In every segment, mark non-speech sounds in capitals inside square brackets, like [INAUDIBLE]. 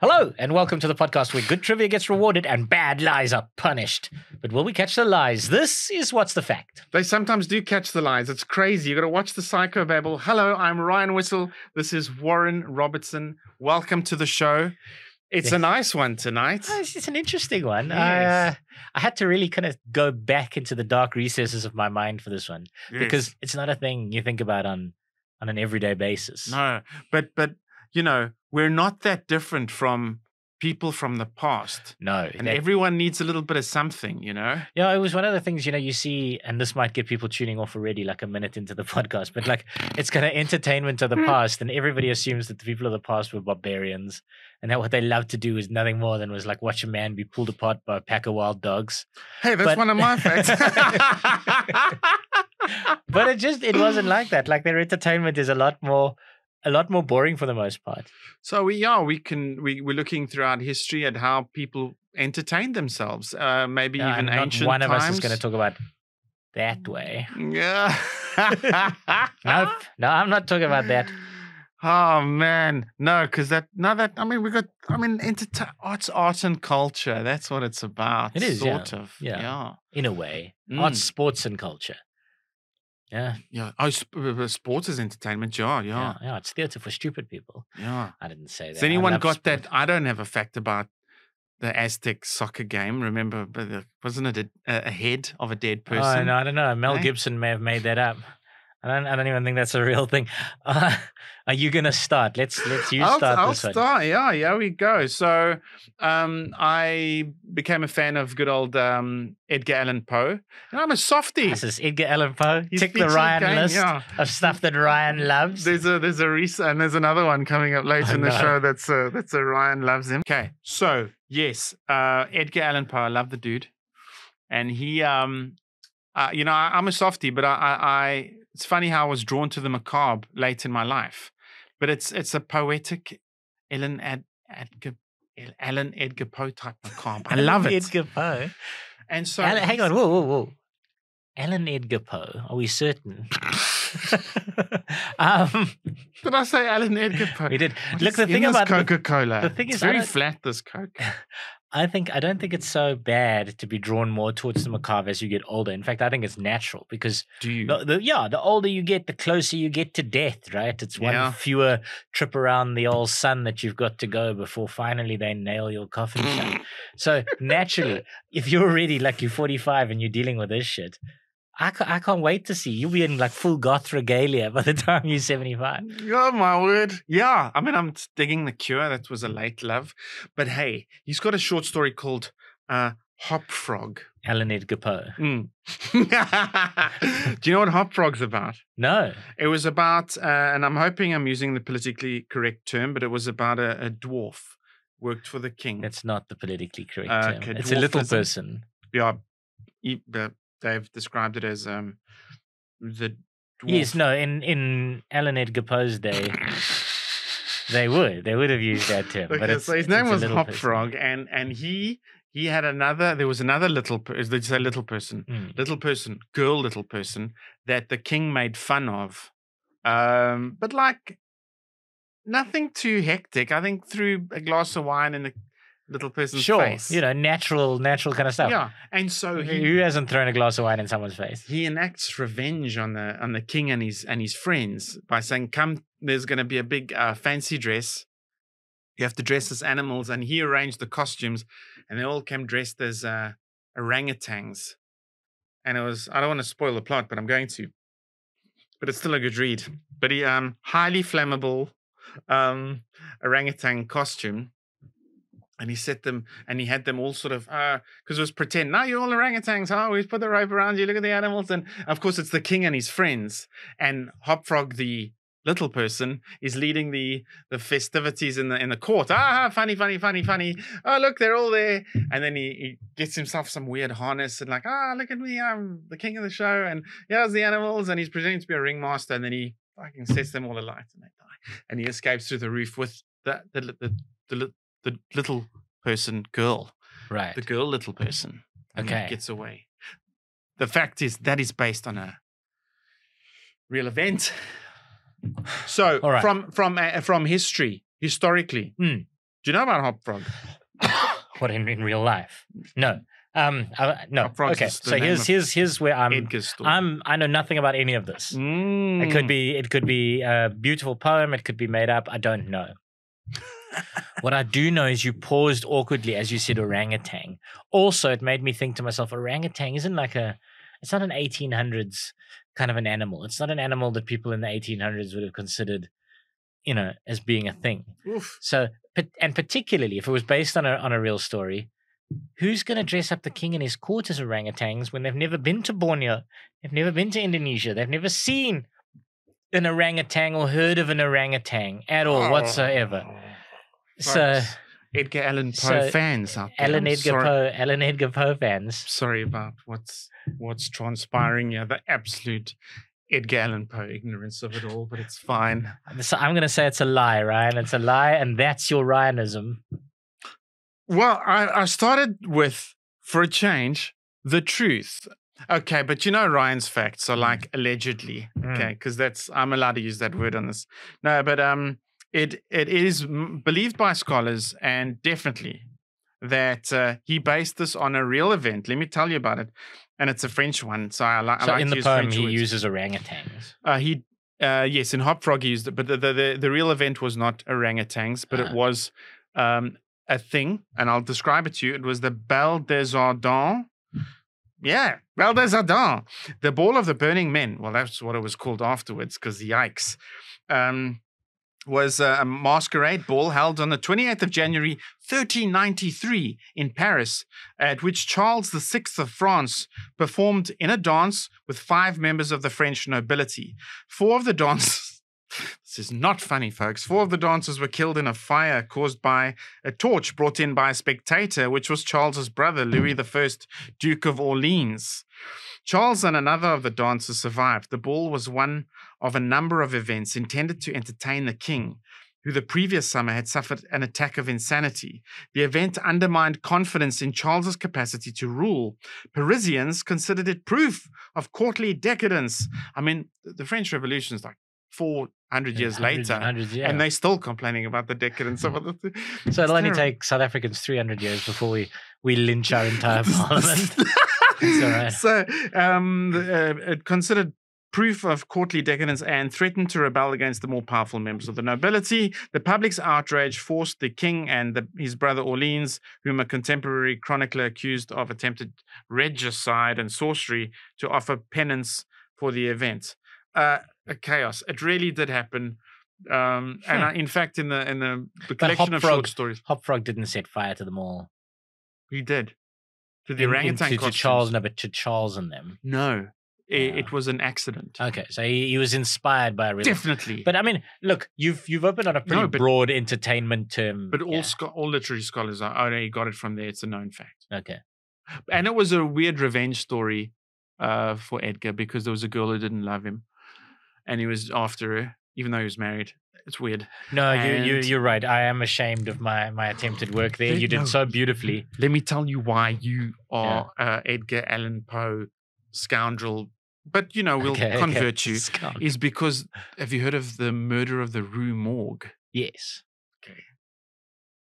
Hello, and welcome to the podcast where good trivia gets rewarded and bad lies are punished. But will we catch the lies? This is What's the Fact. They sometimes do catch the lies. It's crazy. You got to watch the psycho Psychobabble. Hello, I'm Ryan Whistle. This is Warren Robertson. Welcome to the show. It's a nice one tonight. Oh, It's it's an interesting one. I, Yes. uh, I had to really kind of go back into the dark recesses of my mind for this one because it's not a thing you think about on on an everyday basis. no, but but you know we're not that different from people from the past, No, and that- everyone needs a little bit of something. You know. Yeah, it was one of the things, you know, you see, and this might get people tuning off already like a minute into the [LAUGHS] podcast, but like it's kind of entertainment of the mm. past, and everybody assumes that the people of the past were barbarians, and that what they loved to do was nothing more than was like watch a man be pulled apart by a pack of wild dogs. Hey, that's But- one of my facts. [LAUGHS] But it just it wasn't like that. Like their entertainment is a lot more a lot more boring for the most part. So we are we can we we're looking throughout history at how people entertain themselves. Uh, maybe Yeah, even not ancient one of us is going to talk about that way. Yeah. Nope. [LAUGHS] No, I'm not talking about that. Oh man, no, because that no that I mean we got I mean entertain arts, art and culture. That's what it's about. It is, yeah. sort of. Yeah. yeah, In a way, arts, Mm. sports, and culture. Yeah, yeah. Oh, uh, sports is entertainment. Yeah, yeah, yeah, yeah. It's theatre for stupid people. yeah. I didn't say that. Has anyone got sport. that? I don't have a fact about the Aztec soccer game. Remember, wasn't it a, a head of a dead person? Oh, person? no, I don't know. Mel Eh? Gibson may have made that up. I don't. I don't even think that's a real thing. Uh, [LAUGHS] are you gonna start? Let's let's you I'll, I'll this one. start. Yeah, yeah, we go. So, um, I became a fan of good old um, Edgar Allan Poe. And I'm a softie. This is Edgar Allan Poe. His Tick the Ryan game, list yeah. of stuff that Ryan loves. There's a there's a recent and there's another one coming up later Oh, in the no. show that's a that's a Ryan loves him. Okay, so yes, uh, Edgar Allan Poe, I love the dude, and he um, uh, you know I, I'm a softie, but I, I I it's funny how I was drawn to the macabre late in my life, but it's it's a poetic Ellen Ad, Edgar. Alan Edgar Poe type macabre. I love it. Edgar Poe. And so, Alan, hang on, whoa, whoa, whoa. Alan Edgar Poe. Are we certain? [LAUGHS] um, did I say Alan Edgar Poe? [LAUGHS] we did. What Look, the thing about Coca Cola. the thing it's is, very flat. This Coke. [LAUGHS] I think I don't think it's so bad to be drawn more towards the macabre as you get older. In fact, I think it's natural because Do you? the, the, yeah, the older you get, the closer you get to death. Right? It's one Yeah. fewer trip around the old sun that you've got to go before finally they nail your coffin shut. [LAUGHS] So naturally, if you're already like you're 45 and you're dealing with this shit, I can't, I can't wait to see you'll be in like full goth regalia by the time you're 75. Oh my word! Yeah, I mean, I'm digging the Cure. That was a late love, but hey, he's got a short story called uh, "Hop Frog." Alan Edgar Poe. Mm. [LAUGHS] Do you know what Hop Frog's about? No. It was about, uh, and I'm hoping I'm using the politically correct term, but it was about a, a dwarf worked for the king. It's not the politically correct Uh, term. okay, It's a little person. yeah, he- the- they've described it as um, the. Dwarf. Yes, no, in, in Alan Edgar Poe's day, they would. They would have used that [LAUGHS] term. but Okay, it's, so his it's- name it's was Hop person. Frog, and and he he had another. There was another little. you say little person? Mm. Little person, girl, little person that the king made fun of, um, but like nothing too hectic. I think threw a glass of wine in the little person's Sure, face. you know, natural, natural kind of stuff. yeah, and so he Who hasn't thrown a glass of wine in someone's face? he enacts revenge on the on the king and his and his friends by saying, "Come, there's going to be a big uh, fancy dress. You have to dress as animals." And he arranged the costumes, and they all came dressed as uh, orangutans. And it was I don't want to spoil the plot, but I'm going to. But it's still a good read. But he um highly flammable um orangutan costume. And he set them, and he had them all sort of, uh because it was pretend. Now you're all orangutans, huh? We put the rope around you. Look at the animals, and of course it's the king and his friends. And hop frog the little person, is leading the the festivities in the in the court. Ah, funny, funny, funny, funny. Oh, look, they're all there. And then he, he gets himself some weird harness and like, ah, look at me, I'm the king of the show, and here's the animals. And he's pretending to be a ringmaster, and then he fucking sets them all alight, and they die. And he escapes through the roof with the the the the, the, little person girl Right. the girl little person Okay. gets away the fact is that is based on a real event so [SIGHS] right. from from uh, from history historically Mm. Do you know about Hop Frog? [COUGHS] what in, in real life? No. Um. I, no. Okay. So here's here's here's where I'm. I'm. I know nothing about any of this. It could Mm. be. It could be a beautiful poem. It could be made up. I don't know. What I do know is you paused awkwardly as you said orangutan. Also, it made me think to myself, orangutan isn't like a. It's not an 1800s kind of an animal. It's not an animal that people in the 1800s would have considered, you know, as being a thing. Oof. So, and particularly if it was based on a on a real story, who's going to dress up the king and his court as orangutans when they've never been to Borneo, they've never been to Indonesia, they've never seen an orangutan or heard of an orangutan at all oh. whatsoever. So, Edgar Allan Poe so fans out there. Alan Edgar Poe, Alan Edgar Poe fans. sorry about what's what's transpiring here. The absolute Edgar Allan Poe ignorance of it all, but it's fine. So I'm going to say it's a lie, Ryan. It's a lie, and that's your Ryanism. Well, I, I started with, for a change, the truth. Okay, but you know Ryan's facts are like allegedly. Mm. Okay, because that's I'm allowed to use that word on this. No, but um, it it is believed by scholars and definitely that uh, he based this on a real event. Let me tell you about it, and it's a French one. So I, li- I So like in the poem, French he words. uses orangutans. Uh, he, uh, yes, in Hop Frog he used it, but the, the, the, the real event was not orangutans, but Ah. it was um, a thing, and I'll describe it to you. It was the Bal des Ardents. Yeah, Des Ardents, the Ball of the Burning Men. Well, that's what it was called afterwards, because yikes. Um, was a masquerade ball held on the 28th of January 1393 in Paris, at which Charles VI of France performed in a dance with five members of the French nobility. Four of the [LAUGHS] dancers, this is not funny, folks. Four of the dancers were killed in a fire caused by a torch brought in by a spectator, which was Charles's brother, Louis I, Duke of Orleans. Charles and another of the dancers survived. The ball was one of a number of events intended to entertain the king, who the previous summer had suffered an attack of insanity. The event undermined confidence in Charles's capacity to rule. Parisians considered it proof of courtly decadence. I mean, the French Revolution is like 400 years later, yeah. and they're still complaining about the decadence of other things. [LAUGHS] So it'll only take South Africans 300 years before we, we lynch our [LAUGHS] entire parliament. [LAUGHS] Right. So um, uh, it considered proof of courtly decadence and threatened to rebel against the more powerful members of the nobility. The public's outrage forced the king and the, his brother Orleans, whom a contemporary chronicler accused of attempted regicide and sorcery, to offer penance for the event. Uh, a chaos. It really did happen. Um, and. I, in fact, in the in the, the collection of Frog- short stories, Hop Frog didn't set fire to them all. he did to the In- in- orangutan to, to. Charles, no, but to Charles and them. No, it, Ah. it was an accident. Okay, so he, he was inspired by a real. Definitely. But I mean, look, you've you've opened on a pretty No, but- broad entertainment term. But all yeah. scho- all literary scholars are, oh, no, you got it from there. It's a known fact. okay. And it was a weird revenge story uh, for Edgar because there was a girl who didn't love him, and he was after her, even though he was married. It's weird. No, you, you you're right. I am ashamed of my my attempted work there. You did no. so beautifully. Let me tell you why you are uh, Edgar Allan Poe scoundrel. But you know we'll Okay, okay. convert you. Scoundrel. Is because have you heard of the murder of the Rue Morgue? Yes. Okay,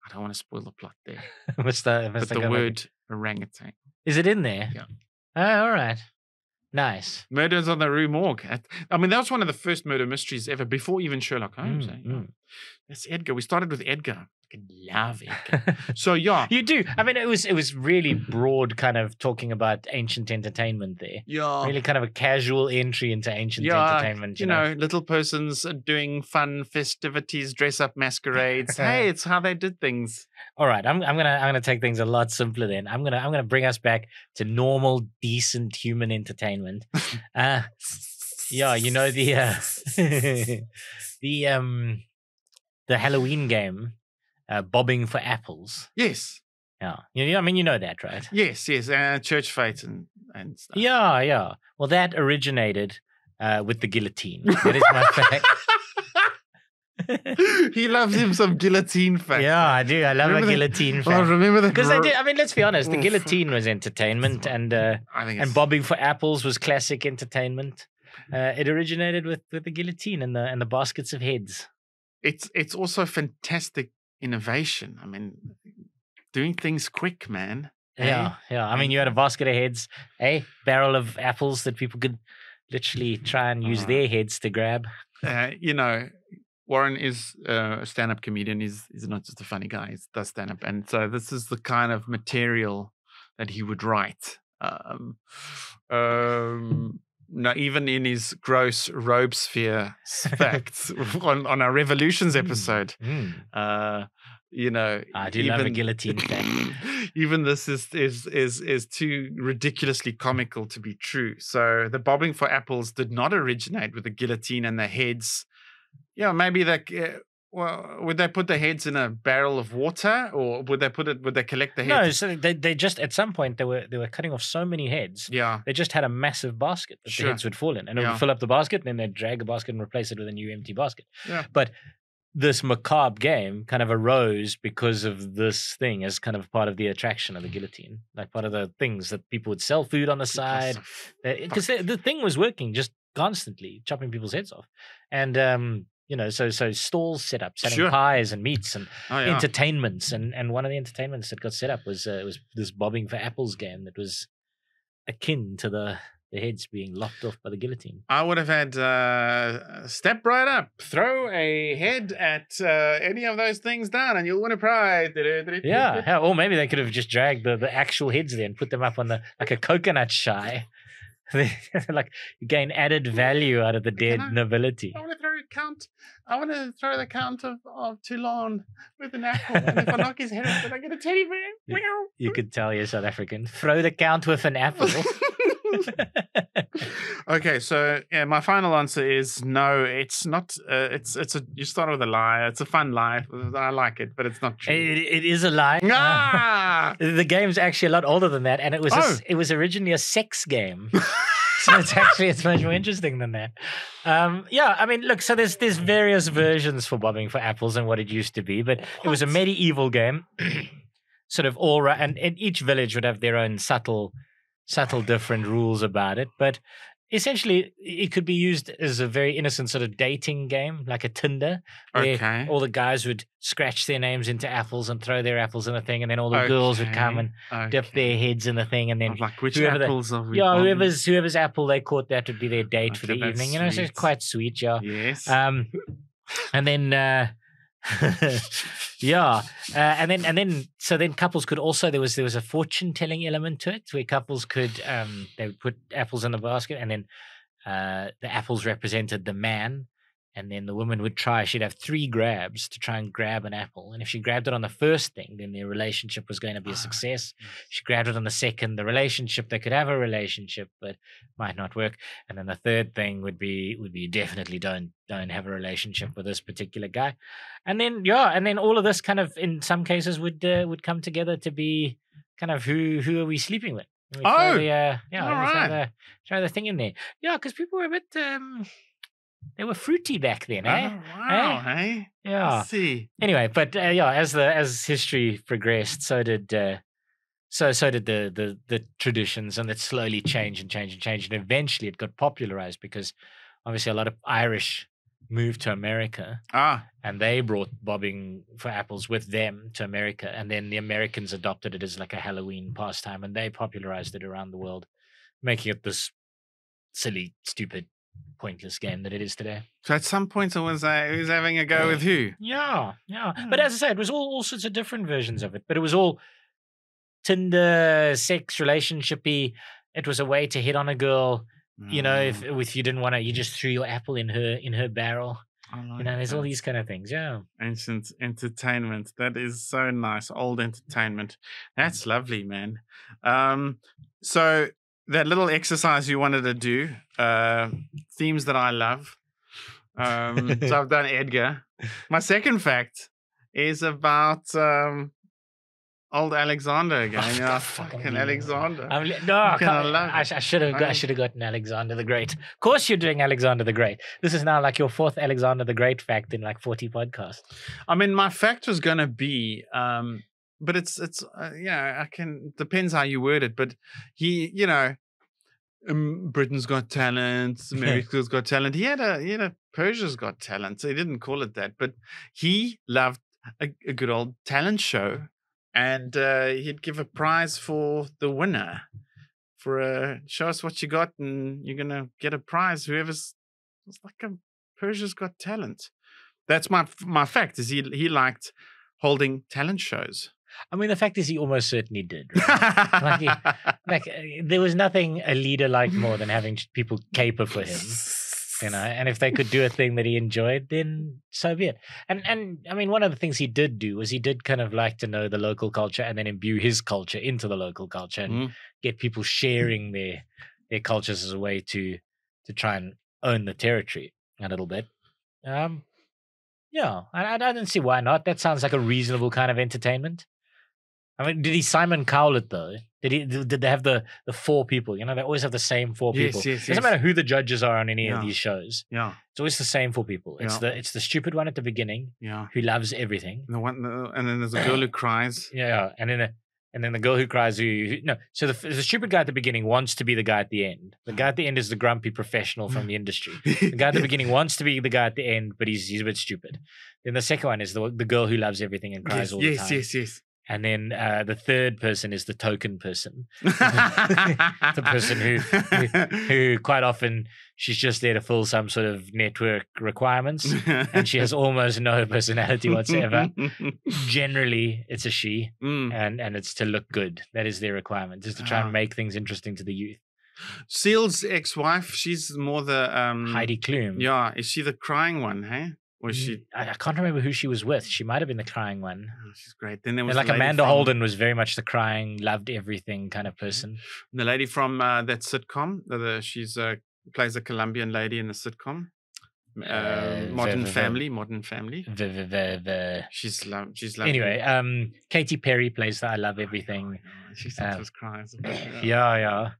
I don't want to spoil the plot there, [LAUGHS] What's the what's but the word orangutan. is it in there? Yeah. Oh, all right. Nice. Murders on the Rue Morgue. I mean, that was one of the first murder mysteries ever, before even Sherlock Holmes. Mm, eh? mm. That's Edgar. We started with Edgar. I love Edgar. [LAUGHS] so yeah, you do. I mean, it was it was really broad, kind of talking about ancient entertainment there. yeah, Really, kind of a casual entry into ancient yeah. entertainment. You know, little persons doing fun festivities, dress up masquerades. [LAUGHS] hey, it's how they did things. All right, I'm I'm gonna I'm gonna take things a lot simpler then. I'm gonna I'm gonna bring us back to normal, decent human entertainment. [LAUGHS] Uh, yeah, you know the uh, the um the Halloween game, uh, bobbing for apples. Yes, Yeah, you know, I mean you know that, right? yes, yes. Uh, church fights and and stuff. Yeah, yeah. Well, that originated uh, with the guillotine. That is my [LAUGHS] fact. [LAUGHS] he loves him some guillotine fact. yeah, I do. I love Remember a the- guillotine [LAUGHS] Oh, fact. remember the Because I did. I mean, let's be honest. The guillotine was entertainment, and uh, and bobbing for apples was classic entertainment. Uh, it originated with, with the guillotine and the and the baskets of heads. It's it's also fantastic innovation. I mean, doing things quick, man. eh? Yeah, yeah. I mean, you had a basket of heads, a barrel of apples that people could literally try and use Uh, their heads to grab. Uh, you know, Warren is uh, a stand-up comedian. He's he's not just a funny guy. He does stand-up, and so this is the kind of material that he would write. Um, um, no, even in his gross Robespierre facts [LAUGHS] on, on our revolutions episode, Mm. uh, you know, I do love a guillotine fact. [LAUGHS] even this is is is is too ridiculously comical to be true. So the bobbing for apples did not originate with the guillotine and the heads. Yeah, maybe they. Well, would they put the heads in a barrel of water, or would they put it? Would they collect the heads? No, so they, they just at some point they were they were cutting off so many heads. Yeah, They just had a massive basket that Sure. the heads would fall in, and it Yeah. would fill up the basket, and then they'd drag the basket and replace it with a new empty basket. Yeah. But this macabre game kind of arose because of this thing as kind of part of the attraction of the guillotine, like part of the things that people would sell food on the side because the, the thing was working just constantly chopping people's heads off and um you know so so stalls set up selling Sure. pies and meats and Oh yeah. entertainments and and one of the entertainments that got set up was uh, was this bobbing for apples game that was akin to the the heads being lopped off by the guillotine I would have had uh, step right up, throw a head at uh, any of those things down, and you'll win a prize. yeah, yeah or maybe they could have just dragged the, the actual heads there and put them up on the like a coconut shy [LAUGHS] like you gain added value out of the dead I- nobility I want to throw a count. I want to throw the count of, of Toulon with an apple. and if I knock his head off, then I get a teddy bear. [LAUGHS] Meow. you could tell you're south african throw the count with an [LAUGHS] apple okay, so yeah, my final answer is no. It's not. Uh, it's it's a. You start with a lie. It's a fun lie. I like it, but it's not true. It, it is a lie. ah! The game's actually a lot older than that, and it was a Oh. it was originally a sex game. [LAUGHS] so it's actually it's much more interesting than that. Um, yeah, I mean, look, so there's there's various versions for bobbing for apples and what it used to be, but it was a medieval game, [CLEARS THROAT] sort of all right, and, and each village would have their own subtle, subtle different rules about it, but. Essentially, it could be used as a very innocent sort of dating game, like a Tinder, where Okay. all the guys would scratch their names into apples and throw their apples in the thing, and then all the girls would come Okay, and dip their heads in the thing, and then like which the- are we? yeah, whoever's whoever's apple they caught that would be their date for the evening. You know, so it's quite sweet, yeah. Yes. Um, and then uh, [LAUGHS] yeah, uh, and then and then so then couples could also there was there was a fortune telling element to it where couples could um they would put apples in the basket and then uh the apples represented the man and then the woman would try she'd have three grabs to try and grab an apple and if she grabbed it on the first thing then their relationship was going to be a Ah, success. she grabbed it on the second the relationship they could have a relationship but might not work. And then the third thing would be would be definitely don't don't have a relationship with this particular guy. And then yeah and then all of this kind of in some cases would uh, would come together to be kind of who who are we sleeping with? We Oh, the, uh, yeah all we throw the, throw the thing in there. Yeah because people were a bit um they were fruity back then eh Oh, wow, hey? yeah see. anyway but uh, yeah as the as history progressed so did uh so so did the the the traditions and it slowly changed and changed and changed and eventually it got popularized because obviously a lot of irish moved to america Ah, and they brought bobbing for apples with them to america and then the americans adopted it as like a halloween pastime and they popularized it around the world making it this silly stupid pointless game that it is today so at some point it was uh, who's having a go with who? Yeah, yeah. But Hmm. as I said, it was all, all sorts of different versions of it. But it was all Tinder, sex, relationshipy. It was a way to hit on a girl. You know, if Mm, if you didn't want to, you just threw your apple in her in her barrel. I You know, there's all these kind of things. Yeah. ancient entertainment. That is so nice. Old entertainment. That's lovely, man. Um, so that little exercise you wanted to do, uh, themes that I love. Um, [LAUGHS] so I've done Edgar. My second fact is about um, old Alexander again. Yeah, Fucking fucking. Alexander. I'm, no, I, I love I, should have. I I- should have gotten Alexander the Great. Of course, you're doing Alexander the Great. This is now like your fourth Alexander the Great fact in like 40 podcasts. I mean, my fact was gonna be, um, but it's it's uh, yeah, I can depends how you word it. But he, you know, um, Britain's Got Talent, [LAUGHS] America's Got Talent. He had a he had a Persia's Got Talent. So he didn't call it that, but he loved a, a good old talent show, and uh, he'd give a prize for the winner. For a show us what you got, and you're gonna get a prize. Whoever's it's like a Persia's Got Talent. That's my my fact. Is he he liked holding talent shows. I mean, the fact is, he almost certainly did. Right? like, he- [LAUGHS] like uh, there was nothing a leader liked more than having people caper for him. you know and if they could do a [LAUGHS] thing that he enjoyed then so be it and and i mean one of the things he did do was he did kind of like to know the local culture and then imbue his culture into the local culture and Mm. get people sharing their their cultures as a way to to try and own the territory a little bit um yeah i, I don't see why not that sounds like a reasonable kind of entertainment I mean, did he Simon Cowell it though? Did he? Did they have the the four people? You know, they always have the same four Yes, people. yes, Doesn't yes. matter who the judges are on any Yeah. of these shows. Yeah, It's always the same four people. It's Yeah. the it's the stupid one at the beginning yeah. who loves everything. And the one, and then there's a girl who [COUGHS] cries. Yeah, yeah. and then the, and then the girl who cries who, who no. So the the stupid guy at the beginning wants to be the guy at the end. The guy at the end is the grumpy professional from the industry. [LAUGHS] The guy at the beginning wants to be the guy at the end, but he's he's a bit stupid. Then the second one is the the girl who loves everything and cries yes, all the yes, time. Yes, yes, yes. And then uh, the third person is the token person, [LAUGHS] [LAUGHS] the person who, who quite often she's just there to fill some sort of network requirements, and she has [LAUGHS] almost no personality whatsoever. Generally, it's a she, Mm. and and it's to look good. That is their requirement, is to try Ah. and make things interesting to the youth. Seal's ex-wife, she's more the um Heidi Klum. Yeah, is she the crying one? Hey, or is she? Mm, I, I can't remember who she was with. She might have been the crying one. Oh, she's great. Then there was And like the Amanda from- Holden was very much the crying, loved everything kind of person. the lady from uh, that sitcom. The, the, she's uh, plays a Colombian lady in the sitcom. Uh, Uh, Modern the- Family. Modern Family. The, the, the, the, She's lo- she's lovely. anyway, um, Katy Perry plays that. I Love Oh, Everything. yeah, She sometimes cries. [LAUGHS] Yeah, yeah.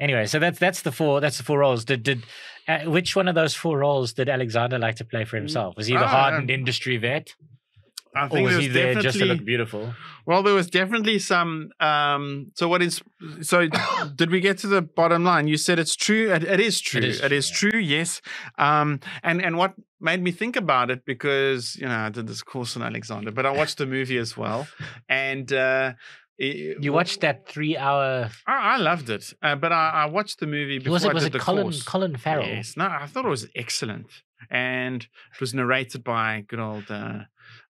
Anyway, so that's that's the four that's the four roles. Did did uh, which one of those four roles did Alexander like to play for himself? Was he the Ah, hardened industry vet, I or think was there he was there just to definitely. look beautiful? Well, there was definitely some. Um, so what is? So [COUGHS] did we get to the bottom line? You said it's true. It, it is true. is It is true, true. Yes. Um, and and what made me think about it because you know I did this course on Alexander, but I watched the movie as well, and. Uh, it- You watched that three hour. I, I loved it, uh, but I, I watched the movie before Was it I was did it the Colin course. Colin Farrell? Yes, no, I thought it was excellent, and it was narrated by good old uh,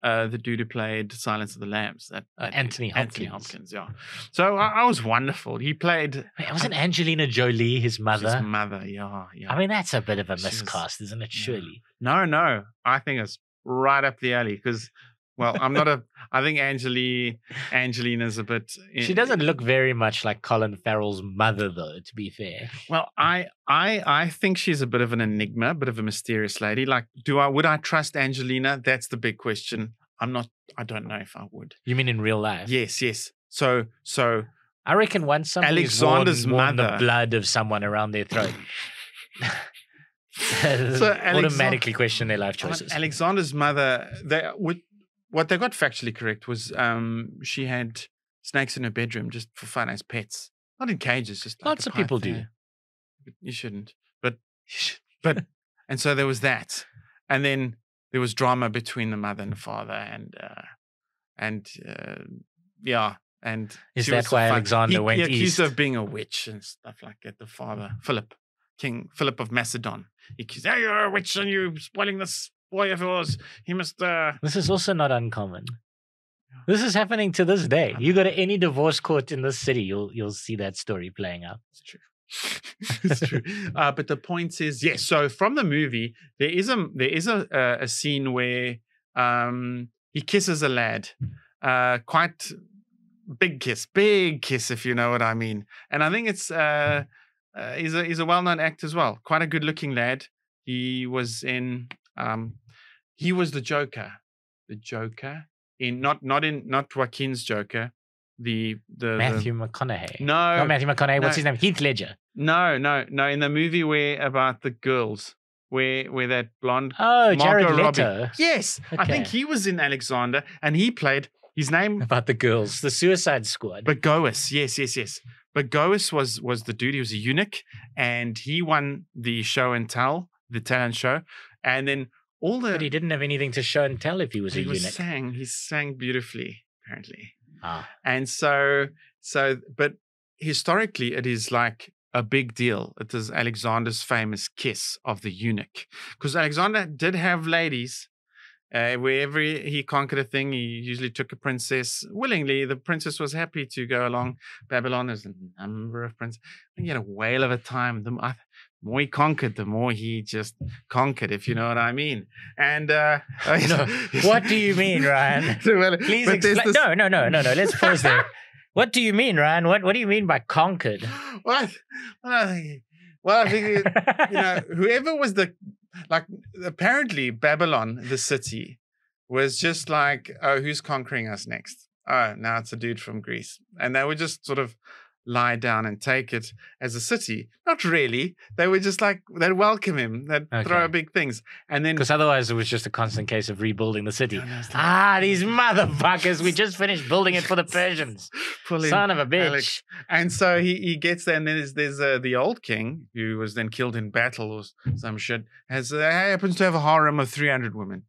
uh, the dude who played Silence of the Lambs. That, Uh, that dude, Anthony Anthony Hopkins. Hopkins, yeah. So I, I was wonderful. He played Wait, wasn't Angelina Jolie his mother? his mother. Yeah, yeah. I mean, that's a bit of a She was- miscast, isn't it? Surely. no, no, I think it's right up the alley because. Well, I'm not a. [LAUGHS] I think Angeli, Angelina's a bit. Eh, she doesn't look very much like Colin Farrell's mother, though. To be fair, Well, I, I, I think she's a bit of an enigma, a bit of a mysterious lady. Like, do I would I trust Angelina? That's the big question. I'm not. I don't know if I would. you mean in real life? Yes, yes. So, so I reckon once somebody's Alexander's worn, worn the mother- blood of someone around their throat, [LAUGHS] [LAUGHS] So automatically question their life choices. Alexander's mother, they would what they got factually correct was um she had snakes in her bedroom just for fun as pets, not in cages. Just like Lots of people do. But You shouldn't, but [LAUGHS] but and so there was that, and then there was drama between the mother and the father, and uh and uh, yeah. And Is that why Alexander he, went he accused east? of being a witch and stuff like that. The father, Philip, King Philip of Macedon, he accused, "Oh, you're a witch and you're spoiling this yours. He must." uh This is also not uncommon. This is happening to this day. You go to any divorce court in this city, you'll you'll see that story playing out. It's true. [LAUGHS] it's true. Uh, but the point is, yes. So from the movie, there is a there is a a, a scene where um, he kisses a lad, uh, quite big kiss, big kiss, if you know what I mean. And I think it's uh, uh, he's a he's a well known actor as well. Quite a good looking lad. He was in um, he was the Joker, the Joker in not not in not Joaquin's Joker, the the the- Matthew McConaughey. no Not Matthew McConaughey. What's his name? Heath Ledger. no, no, no. In the movie where about the girls, where where that blonde. Oh, Jared Margot Robbie. Leto. Yes, I think he was in Alexander, and he played his name About the girls, the Suicide Squad. Bagoas, Yes, yes, yes. Bagoas was was the dude. He was a eunuch, and he won the show and tell, the talent show. And then all the But he didn't have anything to show and tell if he was he a was eunuch. sang he sang beautifully apparently Ah, and so so but historically it is like a big deal it is alexander's famous kiss of the eunuch because alexander did have ladies uh, wherever he conquered a thing, he usually took a princess willingly. The princess was happy to go along. Babylon, there's a number of princes. He had a whale of a time. The the more he conquered, the more he just conquered, if you know what I mean. And uh, [LAUGHS] No, [LAUGHS] what do you mean, Ryan? [LAUGHS] Well, Please explain. this- No, no, no, no, no. Let's pause there. What do you mean, Ryan? What What do you mean by conquered? what? Well, I think, well, I think you know, whoever was the like apparently Babylon, the city, was just like, oh, who's conquering us next? Oh, now it's a dude from Greece. And they would just sort of lie down and take it as a city. Not really. They were just like they'd welcome him. They'd throw big things. And then Because otherwise, it was just a constant case of rebuilding the city. No, no, like, Ah, these [LAUGHS] motherfuckers! We just finished building it for the Persians. [LAUGHS] Son of a bitch. Alex. And so he, he gets there, and then there's, there's uh, the old king who was then killed in battle or some shit. Has uh, happens to have a harem of 300 women,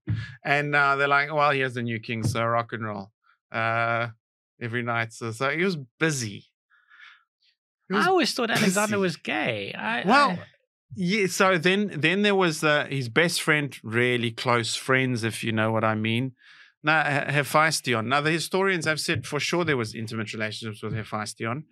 and uh, they're like, well, here's the new king, so rock and roll uh, every night. So, so he was busy. Was I always thought Alexander was gay. I, well, I- yeah. So then, then there was uh, his best friend, really close friends, if you know what I mean. Now, Hephaestion. Now, the historians have said for sure there was intimate relationships with Hephaestion,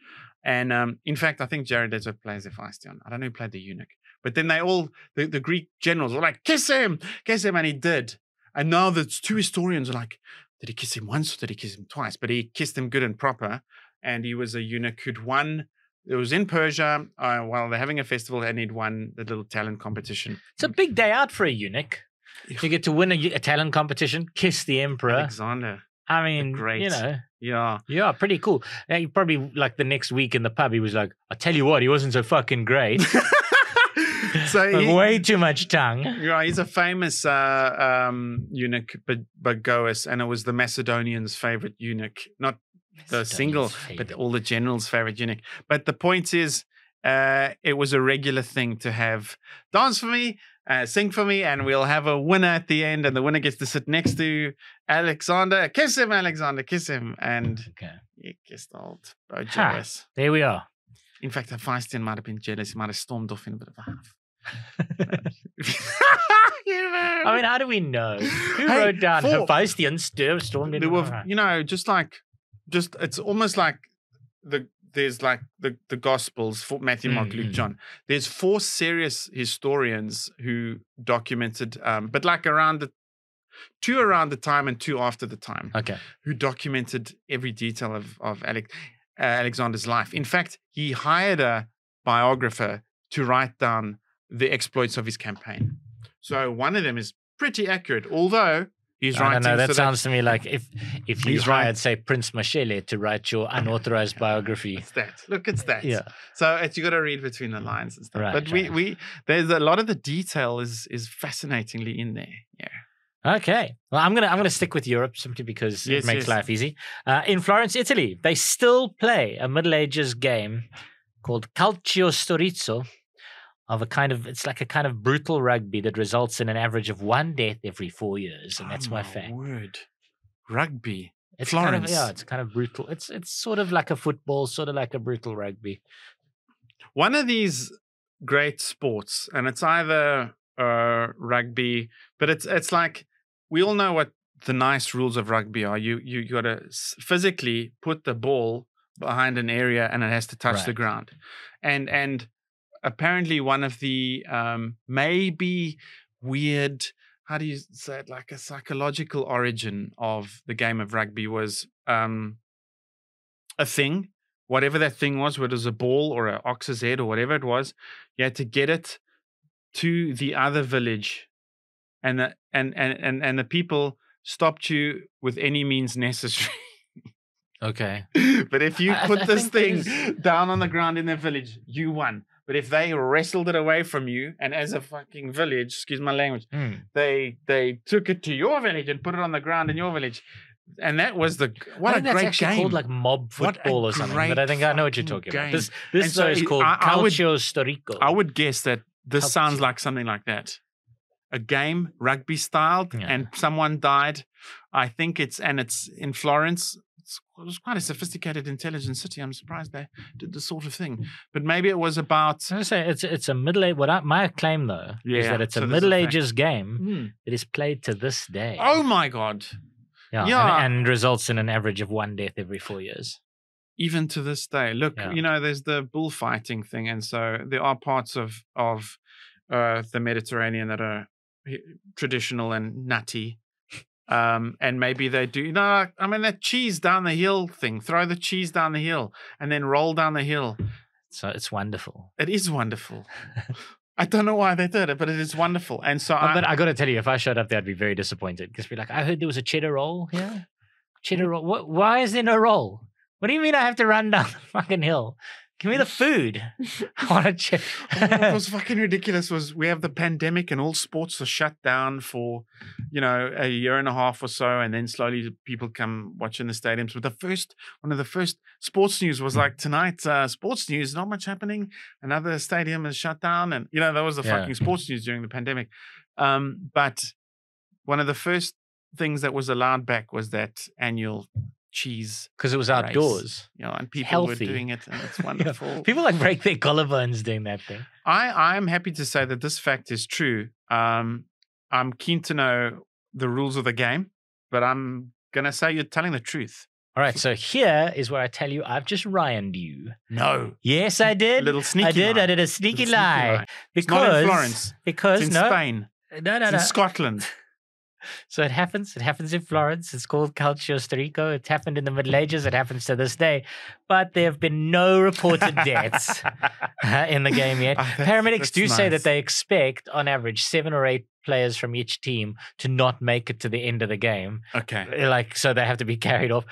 and um, in fact, I think Jared Leto plays Hephaestion. I don't know who played the eunuch, but then they all the, the Greek generals were like, "Kiss him, kiss him," and he did. And now the two historians are like, "Did he kiss him once or did he kiss him twice?" But he kissed him good and proper, and he was a eunuch who'd won. It was in Persia uh, while they're having a festival, and he'd won the little talent competition. it's a big day out for a eunuch. You get to win a, a talent competition, kiss the emperor. Alexander. I mean, great. you know, Yeah. yeah, pretty cool. He probably like the next week in the pub, he was like, "I tell you what, he wasn't so fucking great. [LAUGHS] so he, way too much tongue." yeah, he's a famous uh, um, eunuch, but Bagoas, and it was the Macedonians' favorite eunuch, not the single, but all the generals' favorite eunuch. But the point is, uh, it was a regular thing to have dance for me, uh, sing for me, and we'll have a winner at the end, and the winner gets to sit next to Alexander. Kiss him, Alexander, kiss him, and Okay, he kissed old Bojoas. there we are. In fact, Hephaestion might have been jealous. He might have stormed off in a bit of a huff. [LAUGHS] I mean, how do we know? [LAUGHS] Who Hey, wrote down Hephaestion stormed in? there were, you know, just like, just it's almost like the there's like the the Gospels for Matthew, Mark, Luke, Mm. John. There's four serious historians who documented, um, but like around the two around the time and two after the time, Okay. who documented every detail of of Alex, uh, Alexander's life. In fact, he hired a biographer to write down the exploits of his campaign. So one of them is pretty accurate, although he's I writing. know. That so sounds to me like if if you He's right. hired, say, Prince Mashele to write your unauthorized biography. It's that. Look, it's that. Yeah. So it's you got to read between the lines and stuff. Right, but we we there's a lot of the detail is is fascinatingly in there. Yeah. Okay. Well, I'm gonna I'm gonna stick with Europe simply because Yes, it makes yes. life easy. Uh, in Florence, Italy, they still play a Middle Ages game called Calcio Storico. Of a kind of, it's like a kind of brutal rugby that results in an average of one death every four years, and that's Oh, my fact. Word. Rugby. It's kind of, yeah, it's kind of brutal. It's it's sort of like a football, sort of like a brutal rugby. One of these great sports, and it's either uh, rugby, but it's it's like we all know what the nice rules of rugby are. You you got to physically put the ball behind an area, and it has to touch the ground. And and apparently one of the um, maybe weird. How do you say it? Like a psychological origin of the game of rugby was um, a thing whatever that thing was, whether it was a ball or an ox's head or whatever it was, you had to get it to the other village, and the and and and, and the people stopped you with any means [LAUGHS] necessary. Okay. but if you I- put I this thing there's- down on the ground in their village, you won. But if they wrestled it away from you, and as a fucking village, excuse my language, Hmm. they they took it to your village and put it on the ground in your village, and that was the what I a think that's great actually game. called like mob football or something. But I think I know what you're talking about. This this so is called I- I would- Calcio Storico. I would guess that this sounds like something like that. A game, rugby styled, Yeah. and someone died. I think it's and it's in Florence. It's, it was quite a sophisticated, intelligent city. I'm surprised they did this sort of thing. But maybe it was about. I say it's it's a middle age. What I, my claim though is that it's so a Middle. Ages game Hmm. that is played to this day. Oh my god! yeah, yeah. And, and results in an average of one death every four years. even to this day look Yeah. you know there's the bullfighting thing and so there are parts of of uh the mediterranean that are traditional and nutty um and maybe they do you know, i mean that cheese down the hill thing throw the cheese down the hill and then roll down the hill So it's wonderful. it is wonderful [LAUGHS] i don't know why they did it but it is wonderful and so Oh, I, but I got to tell you, if I showed up there, I'd be very disappointed because be like, I heard there was a cheddar roll here. Cheddar roll. What, why is there no roll? What do you mean I have to run down [LAUGHS] the fucking hill? Give me the food. [LAUGHS] I want to what was [LAUGHS] fucking ridiculous was we have the pandemic and all sports are shut down for, you know, a year and a half or so, and then slowly people come watch in the stadiums. But the first one of the first sports news was like tonight, uh, sports news, not much happening. Another stadium is shut down, and you know that was the Yeah. fucking sports news during the pandemic. Um, but one of the first things that was allowed back was that annual cheese, Because it was Race. outdoors. you know, and people Healthy. were doing it, and it's [LAUGHS] wonderful. People like break their collarbones doing that thing. I I'm happy to say that this fact is true. Um, I'm keen to know the rules of the game, but I'm gonna say you're telling the truth. All right, so here is where I tell you I've just Ryaned you. No, Yes, I did. little sneaky. I did. lie. I did a Little sneaky lie. It's not in Because Florence. because It's in no, Spain. no, no, It's no. in Scotland. So it happens. It happens in Florence. It's called Calcio Storico. It happened in the Middle [LAUGHS] Ages. It happens to this day. But there have been no reported deaths [LAUGHS] uh, in the game yet. That's- Paramedics do say that they expect, on average, seven or eight players from each team to not make it to the end of the game. Okay. Like, so they have to be [LAUGHS] carried off.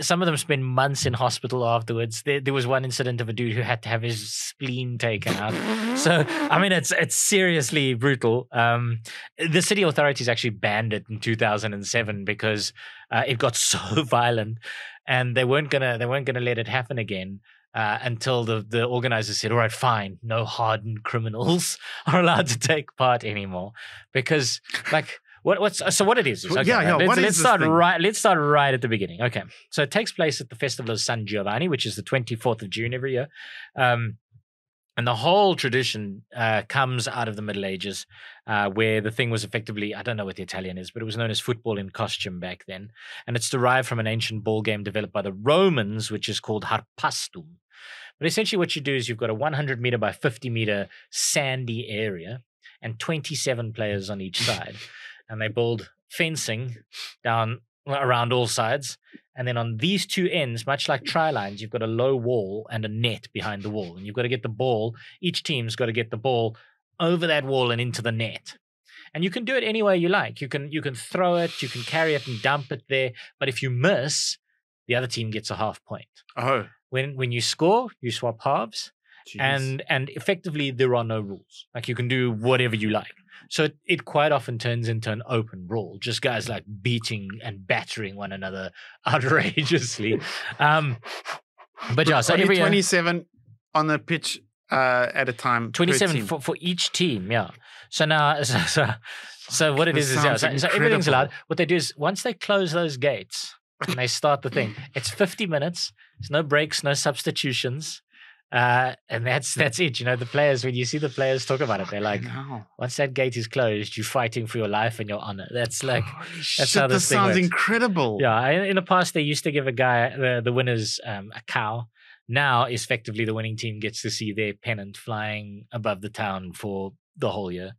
Some of them spend months in hospital afterwards. There, there was one incident of a dude who had to have his spleen taken out. So I mean, it's it's seriously brutal. Um, the city authorities actually banned it in 2007 because uh, it got [LAUGHS] so violent, and they weren't gonna they weren't gonna let it happen again. Uh, until the, the organizers said, all right, fine, no hardened criminals [LAUGHS] are allowed to take part anymore. Because, like, what, what's so what it is? is okay, yeah, yeah, Let's, what let's start right. Let's start right at the beginning. Okay, so it takes place at the festival of San Giovanni, which is the twenty fourth of June every year. Um, and the whole tradition uh, comes out of the Middle Ages, uh, where the thing was effectively, I don't know what the Italian is, but it was known as football in costume back then. And it's derived from an ancient ball game developed by the Romans, which is called harpastum. But essentially, what you do is you've got a 100 meter by 50 meter sandy area and 27 players on each [LAUGHS] side. and they build fencing down around all sides. And then on these two ends, much like try lines, you've got a low wall and a net behind the wall. And you've got to get the ball, each team's got to get the ball over that wall and into the net. And you can do it any way you like. You can you can throw it, you can carry it and dump it there. But if you miss, the other team gets a half point. Oh, When when you score, you swap halves jeez. and and effectively there are no rules. Like you can do whatever you like. So it, it quite often turns into an open brawl just guys like beating and battering one another [LAUGHS] outrageously. Um but yeah so every year, 27 on the pitch uh, at a time. 27 for, for each team yeah. So now [LAUGHS] so so, so what it is is yeah, so, so everything's allowed. What they do is once they close those gates and they start the thing it's 50 minutes there's no breaks no substitutions uh, and that's [LAUGHS] that's it. You know, the players when you see the players talk about it, they're like, once that gate is closed, you're fighting for your life and your honor. That's like, Holy that's shit, how this thing sounds works. incredible. yeah. In the past, they used to give a guy the, the winners um, a cow. Now, effectively, the winning team gets to see their pennant flying above the town for the whole year.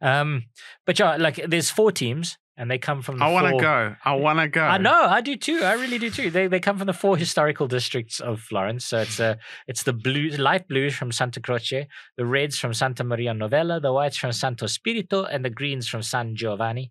Um, but yeah, like there's four teams, and they come from. The I want to go. I want to go. I know, I do too. I really do too. They they come from the four historical districts of Florence. So it's uh, it's the blue light blues from Santa Croce, the reds from Santa Maria Novella, the whites from Santo Spirito, and the greens from San Giovanni.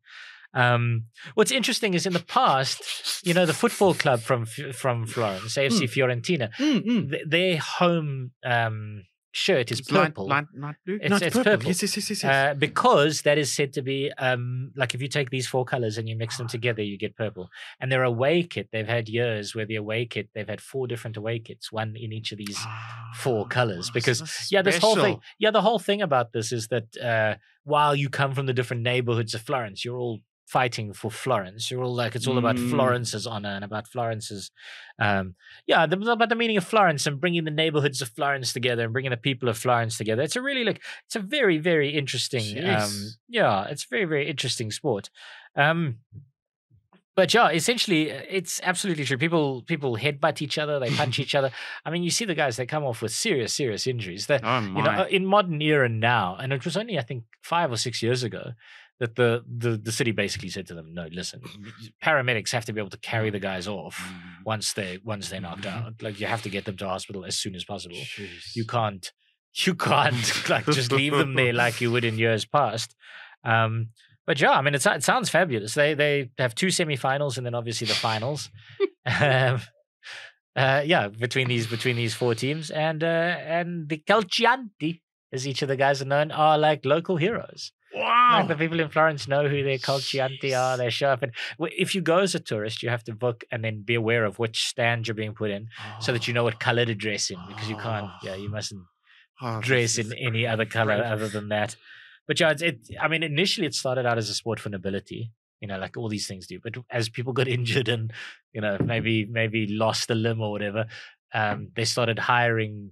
Um, what's interesting is in the past, you know, the football club from from Florence, AFC Fiorentina, Mm, mm. th- their home um, shirt is light, purple. light, light blue. It's- it's, purple. purple. Yes, yes, yes, yes. Uh, because that is said to be um, like if you take these four colors and you mix Ah. them together, you get purple. And their away kit, they've had years where the away kit, they've had four different away kits, one in each of these four Ah, because, so yeah this whole thing yeah the whole thing about this is that uh while you come from the different neighborhoods of florence you're all fighting for florence you're all like it's all about Mm. florence's honor and about florence's um yeah the, about the meaning of florence and bringing the neighborhoods of florence together and bringing the people of florence together it's a really like it's a very very interesting um yeah it's a very very interesting sport um but yeah, essentially, it's absolutely true. People people headbutt each other, they punch each [LAUGHS] other. I mean, you see the guys; they come off with serious, serious injuries. They, Oh you know, in modern era now, and it was only I think five or six years ago that the the, the city basically said to them, "No, listen, paramedics have to be able to carry the guys off Mm. once they once they're knocked Mhm. out. Like you have to get them to hospital as soon as possible. Jeez. You can't [LAUGHS] you can't like just leave them there like you would in years past." Um, but yeah, I mean, it sounds fabulous. They they have two semifinals and then obviously the finals. [LAUGHS] um, uh, yeah, between these between these four teams, and uh, and the Calcianti, as each of the guys are known, are like local heroes. Wow! Like the people in Florence know who their Calcianti are. They show up, and if you go as a tourist, you have to book and then be aware of which stand you're being put in, so that you know what color to dress in, because you can't. Yeah, you mustn't Oh, dress in any other color other than that. But yeah, it's, it. I mean, initially it started out as a sport for nobility, you know, like all these things do. But as people got [LAUGHS] injured and you know maybe maybe lost a limb or whatever, um, they started hiring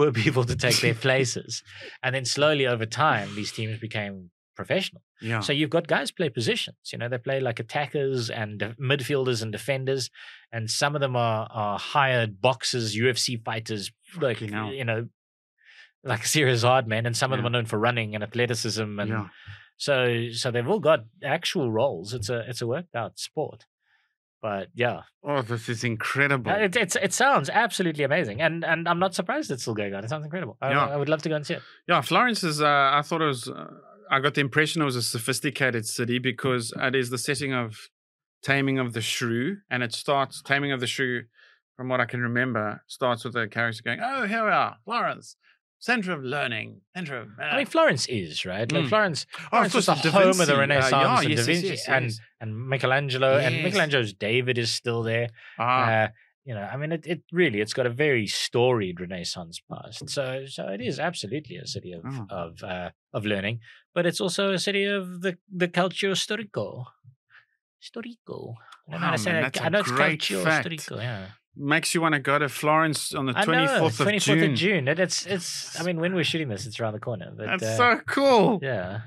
poor people to take their [LAUGHS] places, and then slowly over time, these teams became professional. Yeah. So you've got guys play positions. You know, they play like attackers and de- midfielders and defenders, and some of them are are hired boxers, UFC fighters, like you know, like serious hard men, and some of them are known for running and athleticism, and yeah. so so they've all got actual roles. It's a it's a worked out sport, but yeah, Oh, this is incredible. uh, it it's, it sounds absolutely amazing, and and I'm not surprised it's still going on. It sounds incredible. I, Yeah. I would love to go and see it. Yeah, Florence is. Uh, I thought it was. Uh, I got the impression it was a sophisticated city because it is the setting of Taming of the Shrew, and it starts Taming of the Shrew. From what I can remember, starts with the character going, "Oh, here we are, Florence, center of learning, center of." I mean, Florence is right. Like Mm. Florence, oh, Florence was the home of the Renaissance yeah, and yes, Da Vinci yes, and yes. and Michelangelo and Michelangelo's David is still there. Ah, Uh, you know, I mean, it, it really it's got a very storied Renaissance past. So so it is absolutely a city of Oh. of uh, of learning, but it's also a city of the the Calcio Storico. Storico. I don't know how Wow, to say man, that. that's I a know it's great culture fact. storico. Yeah, makes you want to go to Florence on the twenty fourth of Twenty fourth June. of June. It, it's it's. I mean, when we're shooting this, it's around the corner. But, That's uh, so cool. Yeah.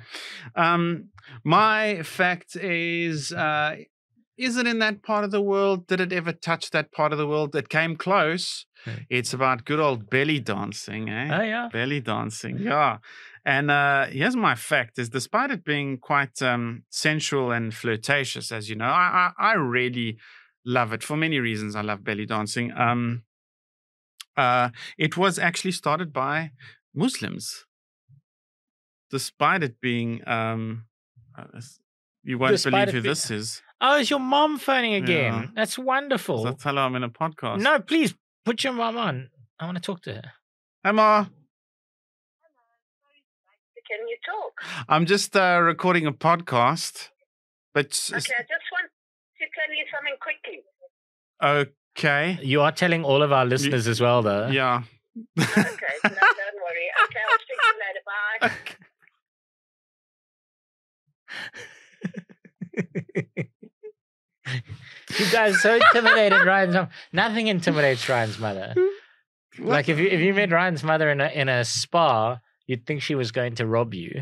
Um, my fact is, uh, is it in that part of the world? Did it ever touch that part of the world? It came close. Hmm. It's about good old belly dancing, eh? Oh yeah. Belly dancing, yeah. And uh, here's my fact: is despite it being quite um, sensual and flirtatious, as you know, I, I I really love it for many reasons. I love belly dancing. Um, uh, it was actually started by Muslims, despite it being. Um, uh, s- you won't Despite believe it who be- this is. Oh, is your mom phoning again? Yeah. That's wonderful. So tell her I'm in a podcast. No, please put your mom on. I want to talk to her. Emma, Can you talk? I'm just uh, recording a podcast. But Okay, I just want to tell you something quickly. okay, You are telling all of our listeners as well, though. yeah. Okay, no, don't worry. [LAUGHS] Okay, I'll speak to you later. Bye. [LAUGHS] you guys so intimidated [LAUGHS] Ryan's mom. Nothing intimidates Ryan's mother. Like if you if you met Ryan's mother in a in a spa, you'd think she was going to rob you.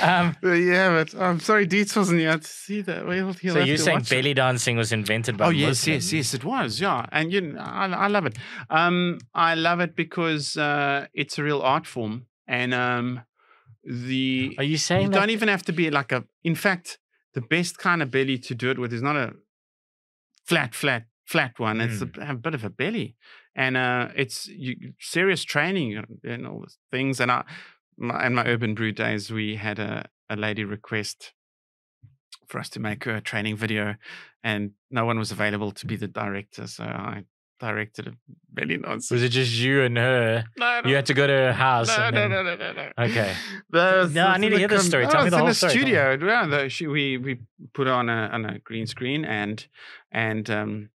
Um, [LAUGHS] you have. I'm sorry, Dietz wasn't here to see that. Well, so you're saying it. belly dancing was invented by Oh yes, yes, yes, it was. Yeah, and you, know, I, I love it. Um, I love it because uh, it's a real art form, and um, the Are you saying you don't even have to be like a. In fact, the best kind of belly to do it with is not a flat, flat, flat one. It's Mm. a, a bit of a belly, and uh, it's you, serious training and- and all those things. And I, my, in my Urban Brew days, we had a, a lady request for us to make a training video, and no one was available to be the director, so I directed a belly dance. Was it just you and her? No, no. You had to go to her house. no, no, then- no, no, no, no. Okay. [LAUGHS] The- No, I need to the hear this story. oh, Tell me it's the in whole the story. Tell me. studio. Yeah, the, she, we we put on a on a green screen and and um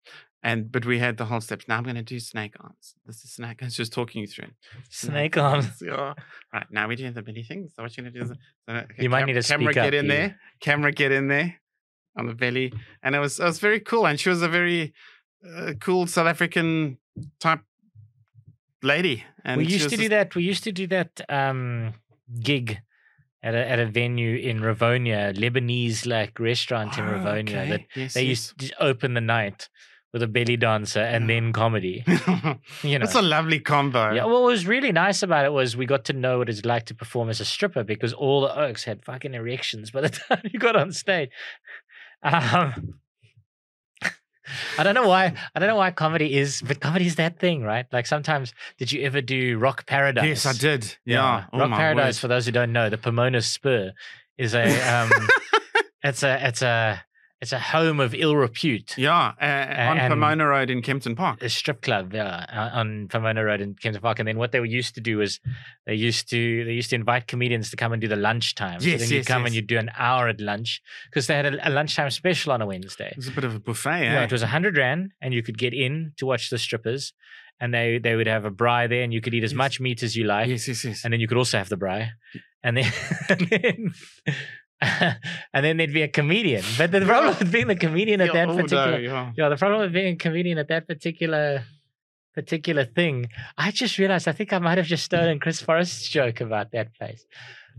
and but we had the whole steps. Now I'm going to do snake arms. This is snake. I was just talking you through it. Snake arms. Yeah. Right now we do the belly thing. So what you're going to do is so, okay, You might need a camera speak up, get in you- there. Camera get in there on the belly, and it was it was very cool. And she was a very uh, cool South African type lady. And we used to do that. We used to do that um, gig at a at a venue in Rivonia, Lebanese like restaurant in Oh, Rivonia. That. Yes, they yes. used to open the night with a belly dancer and then comedy. [LAUGHS] You know. That's a lovely combo. Yeah, what was really nice about it was we got to know what it's like to perform as a stripper because all the oaks had fucking erections by the [LAUGHS] time you got on stage. Um, [LAUGHS] I don't know why. I don't know why comedy is, but comedy is that thing, right? Like sometimes, did you ever do Rock Paradise? Yes, I did. Yeah. Oh, Rock Paradise. word. For those who don't know, the Pomona Spur is a um, it's a it's a it's a home of ill repute. Yeah, uh, on and- Pomona Road in Kempton Park. a strip club yeah, uh, on Pomona Road in Kempton Park. And then what they used to do is they used to they used to invite comedians to come and do the lunchtime. so Yes, then you yes, come and yes. you do an hour at lunch because they had a, a lunchtime special on a Wednesday. It was a bit of a buffet, Yeah, eh? it was a hundred rand, and you could get in to watch the strippers, and they they would have a braai there, and you could eat as Yes. much meat as you like, yes, yes, yes. and then you could also have the braai, and then. [LAUGHS] and then [LAUGHS] and then there'd be a comedian. But the problem with being the comedian at that particular yeah. yeah, the problem with being a comedian at that particular particular thing, I just realized I think I might have just stolen Chris Forrest's joke about that place.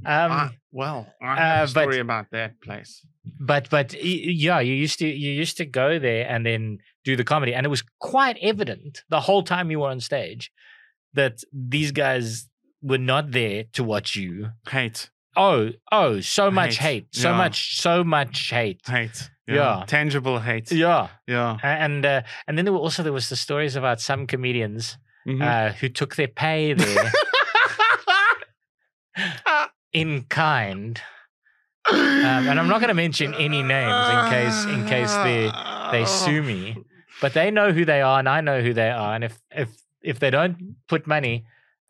Um, I- well, I have uh, a but- story about that place. but but yeah, you used to you used to go there and then do the comedy, and it was quite evident the whole time you were on stage that these guys were not there to watch you. Hate, Oh, oh, so much Hate, hate, so yeah. much, so much hate. hate. Yeah. Tangible hate. Yeah, Yeah. And uh, and then there were also there was the stories about some comedians Mhm. uh, who took their pay there [LAUGHS] in kind. Um, and I'm not going to mention any names in case in case they they sue me, but they know who they are and I know who they are. And if if if they don't put money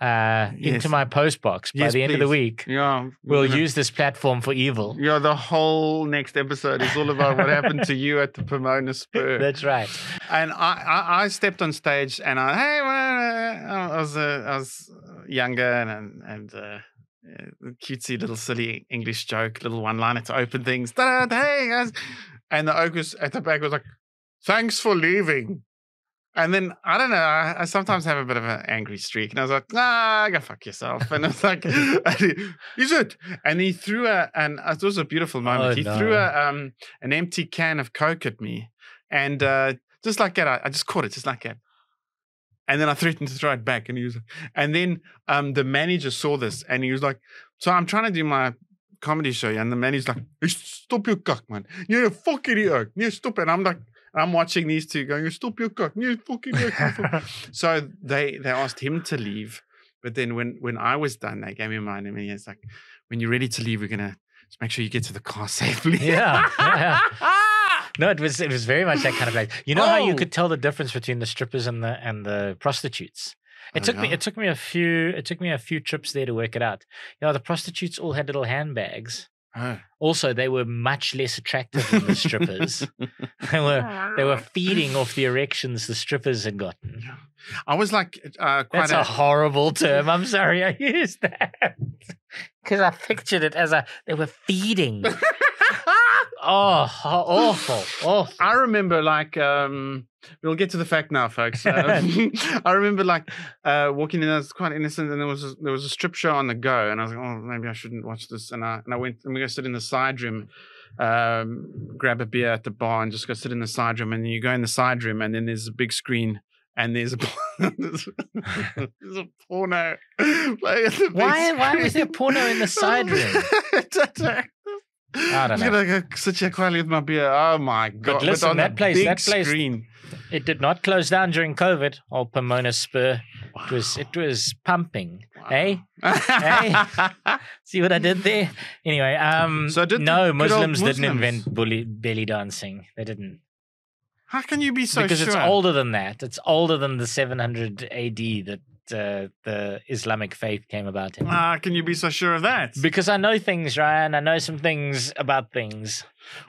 uh, Yes. into my post box by Yes, the end of the week, Yeah. we'll gonna- use this platform for evil. Yeah, the whole next episode is all about what happened to you at the Pomona Spur. [LAUGHS] That's right. and I, I, I stepped on stage and I, hey, well, uh, I was, uh, I was younger and, and, uh, yeah, cutesy little silly English joke, little one liner to open things. Ta-da, hey, guys. And the oak was at the back was like, thanks for leaving. And then I don't know. I, I sometimes have a bit of an angry streak, and I was like, "Ah, go fuck yourself." And I was like, [LAUGHS] [LAUGHS] "Is it?" And he threw a, and it was a beautiful moment. Oh, he threw a, um, an empty can of Coke at me, and uh, just like that, I, I just caught it, just like that. And then I threatened to throw it back, and he was, and then um, the manager saw this, and he was like, "So I'm trying to do my." Comedy show, and the manager's like, "Hey, "Stop your cock, man! Yeah, fuck it, yeah, yeah, stop it." And I'm like, I'm watching these two going, "Stop your cock! Yeah, fucking yeah, fuck." [LAUGHS] So they they asked him to leave, but then when when I was done, they gave me my name, and he's like, "When you're ready to leave, we're gonna just make sure you get to the car [LAUGHS] safely." Yeah, yeah. [LAUGHS] No, it was it was very much that kind of like You know how you Oh. could tell the difference between the strippers and the and the prostitutes. It Oh, took me it took me a few it took me a few trips there to work it out. You know, the prostitutes all had little handbags. Oh. Also, they were much less attractive than the strippers. [LAUGHS] they were they were feeding off the erections the strippers had gotten. I was like, uh, quite That's a horrible term. I'm sorry I used that [LAUGHS] because I pictured it as a they were feeding. [LAUGHS] Oh, how awful, awful. I remember like um we'll get to the fact now, folks. [LAUGHS] Um, [LAUGHS] I remember like uh walking in, I was quite innocent, and there was a, there was a strip show on the go, and I was like, oh, maybe I shouldn't watch this, and I and I went and we go sit in the side room, um, grab a beer at the bar, and just go sit in the side room, and you go in the side room, and then there's a big screen. And there's a [LAUGHS] there's, there's a porno playing at the Why- why was there porno in the side room? I don't gonna go sit here quietly with my beer. Oh my god! But listen, on that place- that place- Screen. It did not close down during COVID. Old Pomona Spur. It was it was pumping. Eh? Hey? [LAUGHS] See what I did there? Anyway, um, So did no old Muslims didn't invent bully, belly dancing. They didn't. How can you be so because sure? it's older than that. It's older than the 700 AD that uh, the Islamic faith came about in. How can you be so sure of that? Because I know things, Ryan. I know some things about things.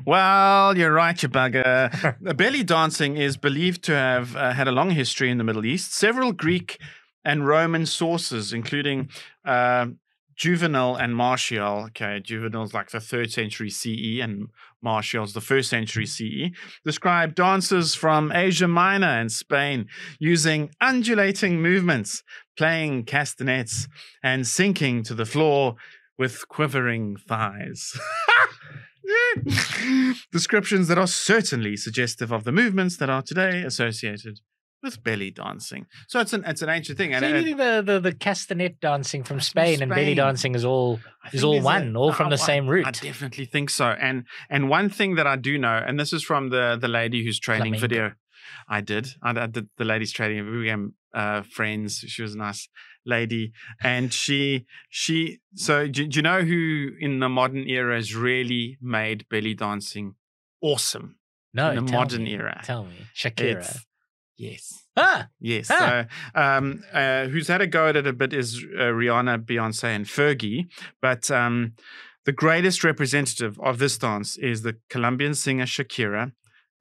Well, you're right, you bugger. [LAUGHS] Uh, Belly dancing is believed to have uh, had a long history in the Middle East. Several Greek and Roman sources, including uh, Juvenal and Martial. Okay, Juvenal's like the third century CE, and Martial's the first century CE. Describe dances from Asia Minor and Spain using undulating movements, playing castanets, and sinking to the floor with quivering thighs. [LAUGHS] Descriptions that are certainly suggestive of the movements that are today associated with belly dancing. So it's an it's an ancient thing, and So you think the, the, the castanet dancing from from Spain, and belly dancing is all is all there's a- one, all from the same root. I definitely think so. And and one thing that I do know, and this is from the the lady who's training Flamenco. video. I did. I, I did the lady's training. We became uh, friends. She was a nice lady, and she she. So do, do you know who in the modern era has really made belly dancing awesome? No, in the modern me, era. Tell me, Shakira. It's- yes. ah, Yes. Ah. So, um, uh, who's had a go at it a bit is uh, Rihanna, Beyonce, and Fergie. But um, the greatest representative of this dance is the Colombian singer Shakira,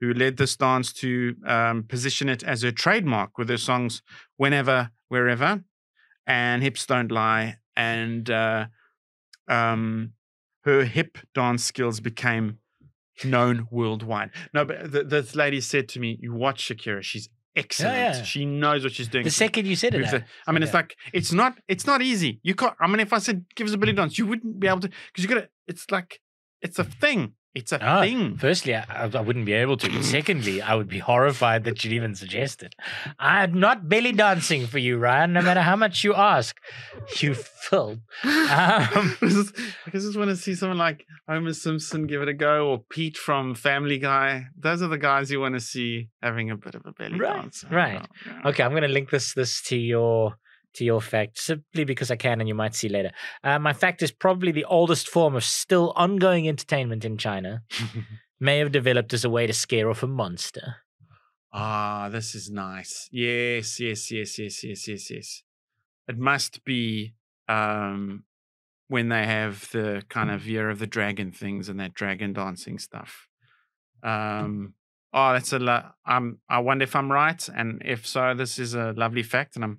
who led this dance to um, position it as her trademark with her songs "Whenever, Wherever" and "Hips Don't Lie." And uh, um, her hip dance skills became known worldwide. No, but th- this lady said to me, "You watch Shakira; she's excellent. yeah. She knows what she's doing." the second you said it, uh. I mean, it's like it's not it's not easy. You can't. I mean, if I said give us a belly dance, you wouldn't be able to because you got to. It's like it's a thing. It's a thing. Firstly, I, I wouldn't be able to. Secondly, I would be horrified that you'd even suggest it. I'm not belly dancing for you, Ryan, no matter how much you ask. You filth. Um, [LAUGHS] I just want to see someone like Homer Simpson give it a go, or Pete from Family Guy. Those are the guys you want to see having a bit of a belly Right, dance. right. Yeah. Okay, I'm going to link this this to your to your fact simply because I can, and you might see later. Uh, my fact is probably the oldest form of still ongoing entertainment in China. [LAUGHS] May have developed as a way to scare off a monster. Ah, this is nice. Yes, yes, yes, yes, yes, yes, yes. It must be um when they have the kind of year of the dragon things and that dragon dancing stuff. Um oh that's a lo- um I wonder if I'm right and if so this is a lovely fact and I'm keen to hear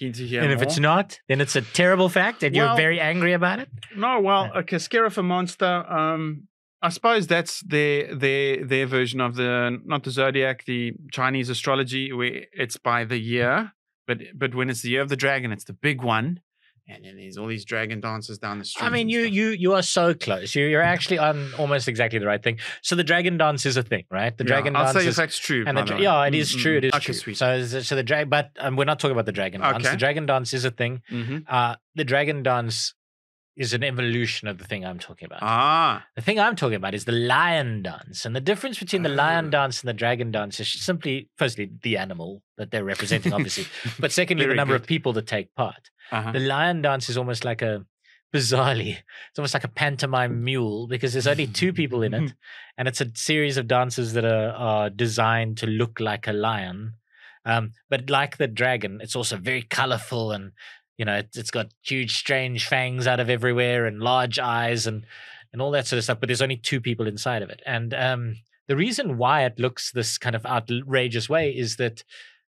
and if it's not, then it's a terrible fact, and you're very angry about it. No, well, a scare monster. Um, I suppose that's their their their version of the not the zodiac, the Chinese astrology, where it's by the year. But but when it's the year of the dragon, it's the big one, and then there's all these dragon dances down the street. I mean, you you you are so close. You you're actually on almost exactly the right thing. So the dragon dance is a thing, right? The Yeah, dragon I'll dance say if is. that's true. And the, the yeah, it is Mm, true. mm. It is okay, true. Sweet. So, so the drag, but um, we're not talking about the dragon dance. Okay. The dragon dance is a thing. Mhm. Uh, the dragon dance is an evolution of the thing I'm talking about. Ah, The thing I'm talking about is the lion dance. And the difference between the lion Oh. dance and the dragon dance is simply, firstly, the animal that they're representing, obviously, [LAUGHS] but secondly, the Very number of people that take part. Uh-huh. The lion dance is almost like a, bizarrely, [LAUGHS] it's almost like a pantomime mule because there's only two people in it. [LAUGHS] And it's a series of dances that are, are designed to look like a lion. Um, but like the dragon, it's also very colorful and you know it, it's got huge strange fangs out of everywhere and large eyes and and all that sort of stuff but there's only two people inside of it and um the reason why it looks this kind of outrageous way is that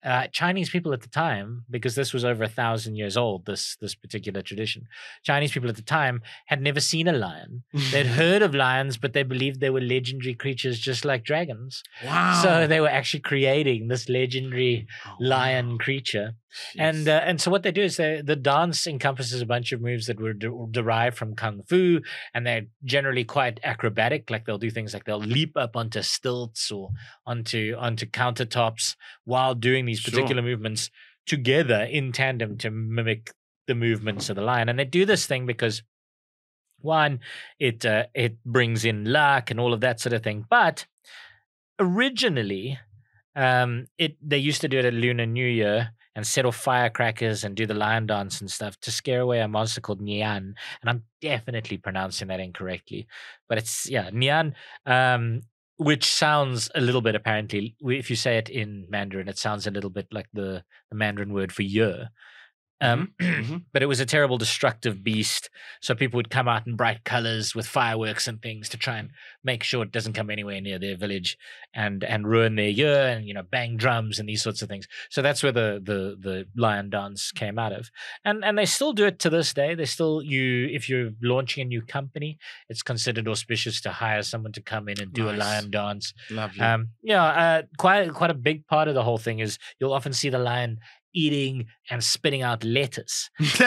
uh, Chinese people at the time, because this was over a thousand years old, this this particular tradition, Chinese people at the time had never seen a lion. They'd [LAUGHS] heard of lions, but they believed they were legendary creatures just like dragons. wow. So they were actually creating this legendary Oh, lion wow. creature and uh, and so what they do is they, the dance encompasses a bunch of moves that were de- derived from kung fu, and they're generally quite acrobatic. Like they'll do things like they'll leap up onto stilts or onto onto countertops while doing these Sure. particular movements together in tandem to mimic the movements of the lion. And they do this thing because one, it uh, it brings in luck and all of that sort of thing. But originally, um, it they used to do it at Lunar New Year and set off firecrackers and do the lion dance and stuff to scare away a monster called Nian. And I'm definitely pronouncing that incorrectly, but it's yeah, Nian. Um, which sounds a little bit apparently if you say it in mandarin it sounds a little bit like the, the mandarin word for year um, mhm. [CLEARS THROAT] but it was a terrible destructive beast. So people would come out in bright colors with fireworks and things to try and make sure it doesn't come anywhere near their village and and ruin their year and you know bang drums and these sorts of things. So that's where the the the lion dance came out of. And and they still do it to this day. They still you if you're launching a new company it's considered auspicious to hire someone to come in and do a lion dance. Lovely. um yeah uh, quite quite a big part of the whole thing is you'll often see the lion eating and spitting out lettuce [LAUGHS]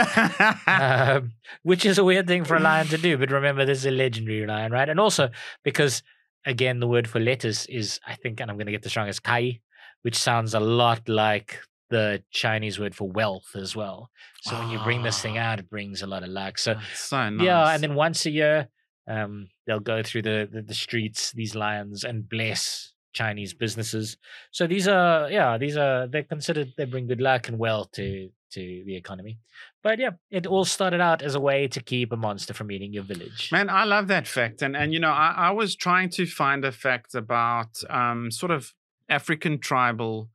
um, which is a weird thing for a lion to do. But remember, this is a legendary lion, right? And also because, again, the word for lettuce is, I think, and I'm going to get this wrong, is kai, which sounds a lot like the Chinese word for wealth as well. So when you bring this thing Ah. out, it brings a lot of luck. So so nice. yeah, and then once a year, um, they'll go through the, the the streets, these lions, and bless Chinese businesses. So these are yeah, these are they're considered they bring good luck and wealth to to the economy. But yeah, it all started out as a way to keep a monster from eating your village. Man, I love that fact. And and you know, I, I was trying to find a fact about um sort of African tribal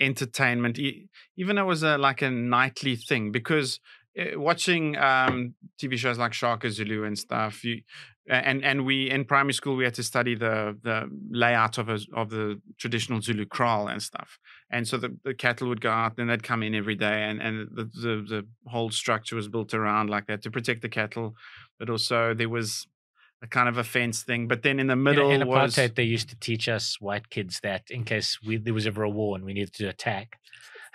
entertainment, even though it was a like a nightly thing, because uh, watching um TV shows like Shaka Zulu and stuff, you and and we in primary school we had to study the the layout of a, of the traditional Zulu kraal and stuff. And so the, the cattle would go out and they'd come in every day and, and the, the the whole structure was built around like that to protect the cattle but also there was a kind of a fence thing. But then in the middle in, was apartheid, they used to teach us white kids that in case we, there was ever a war and we needed to attack.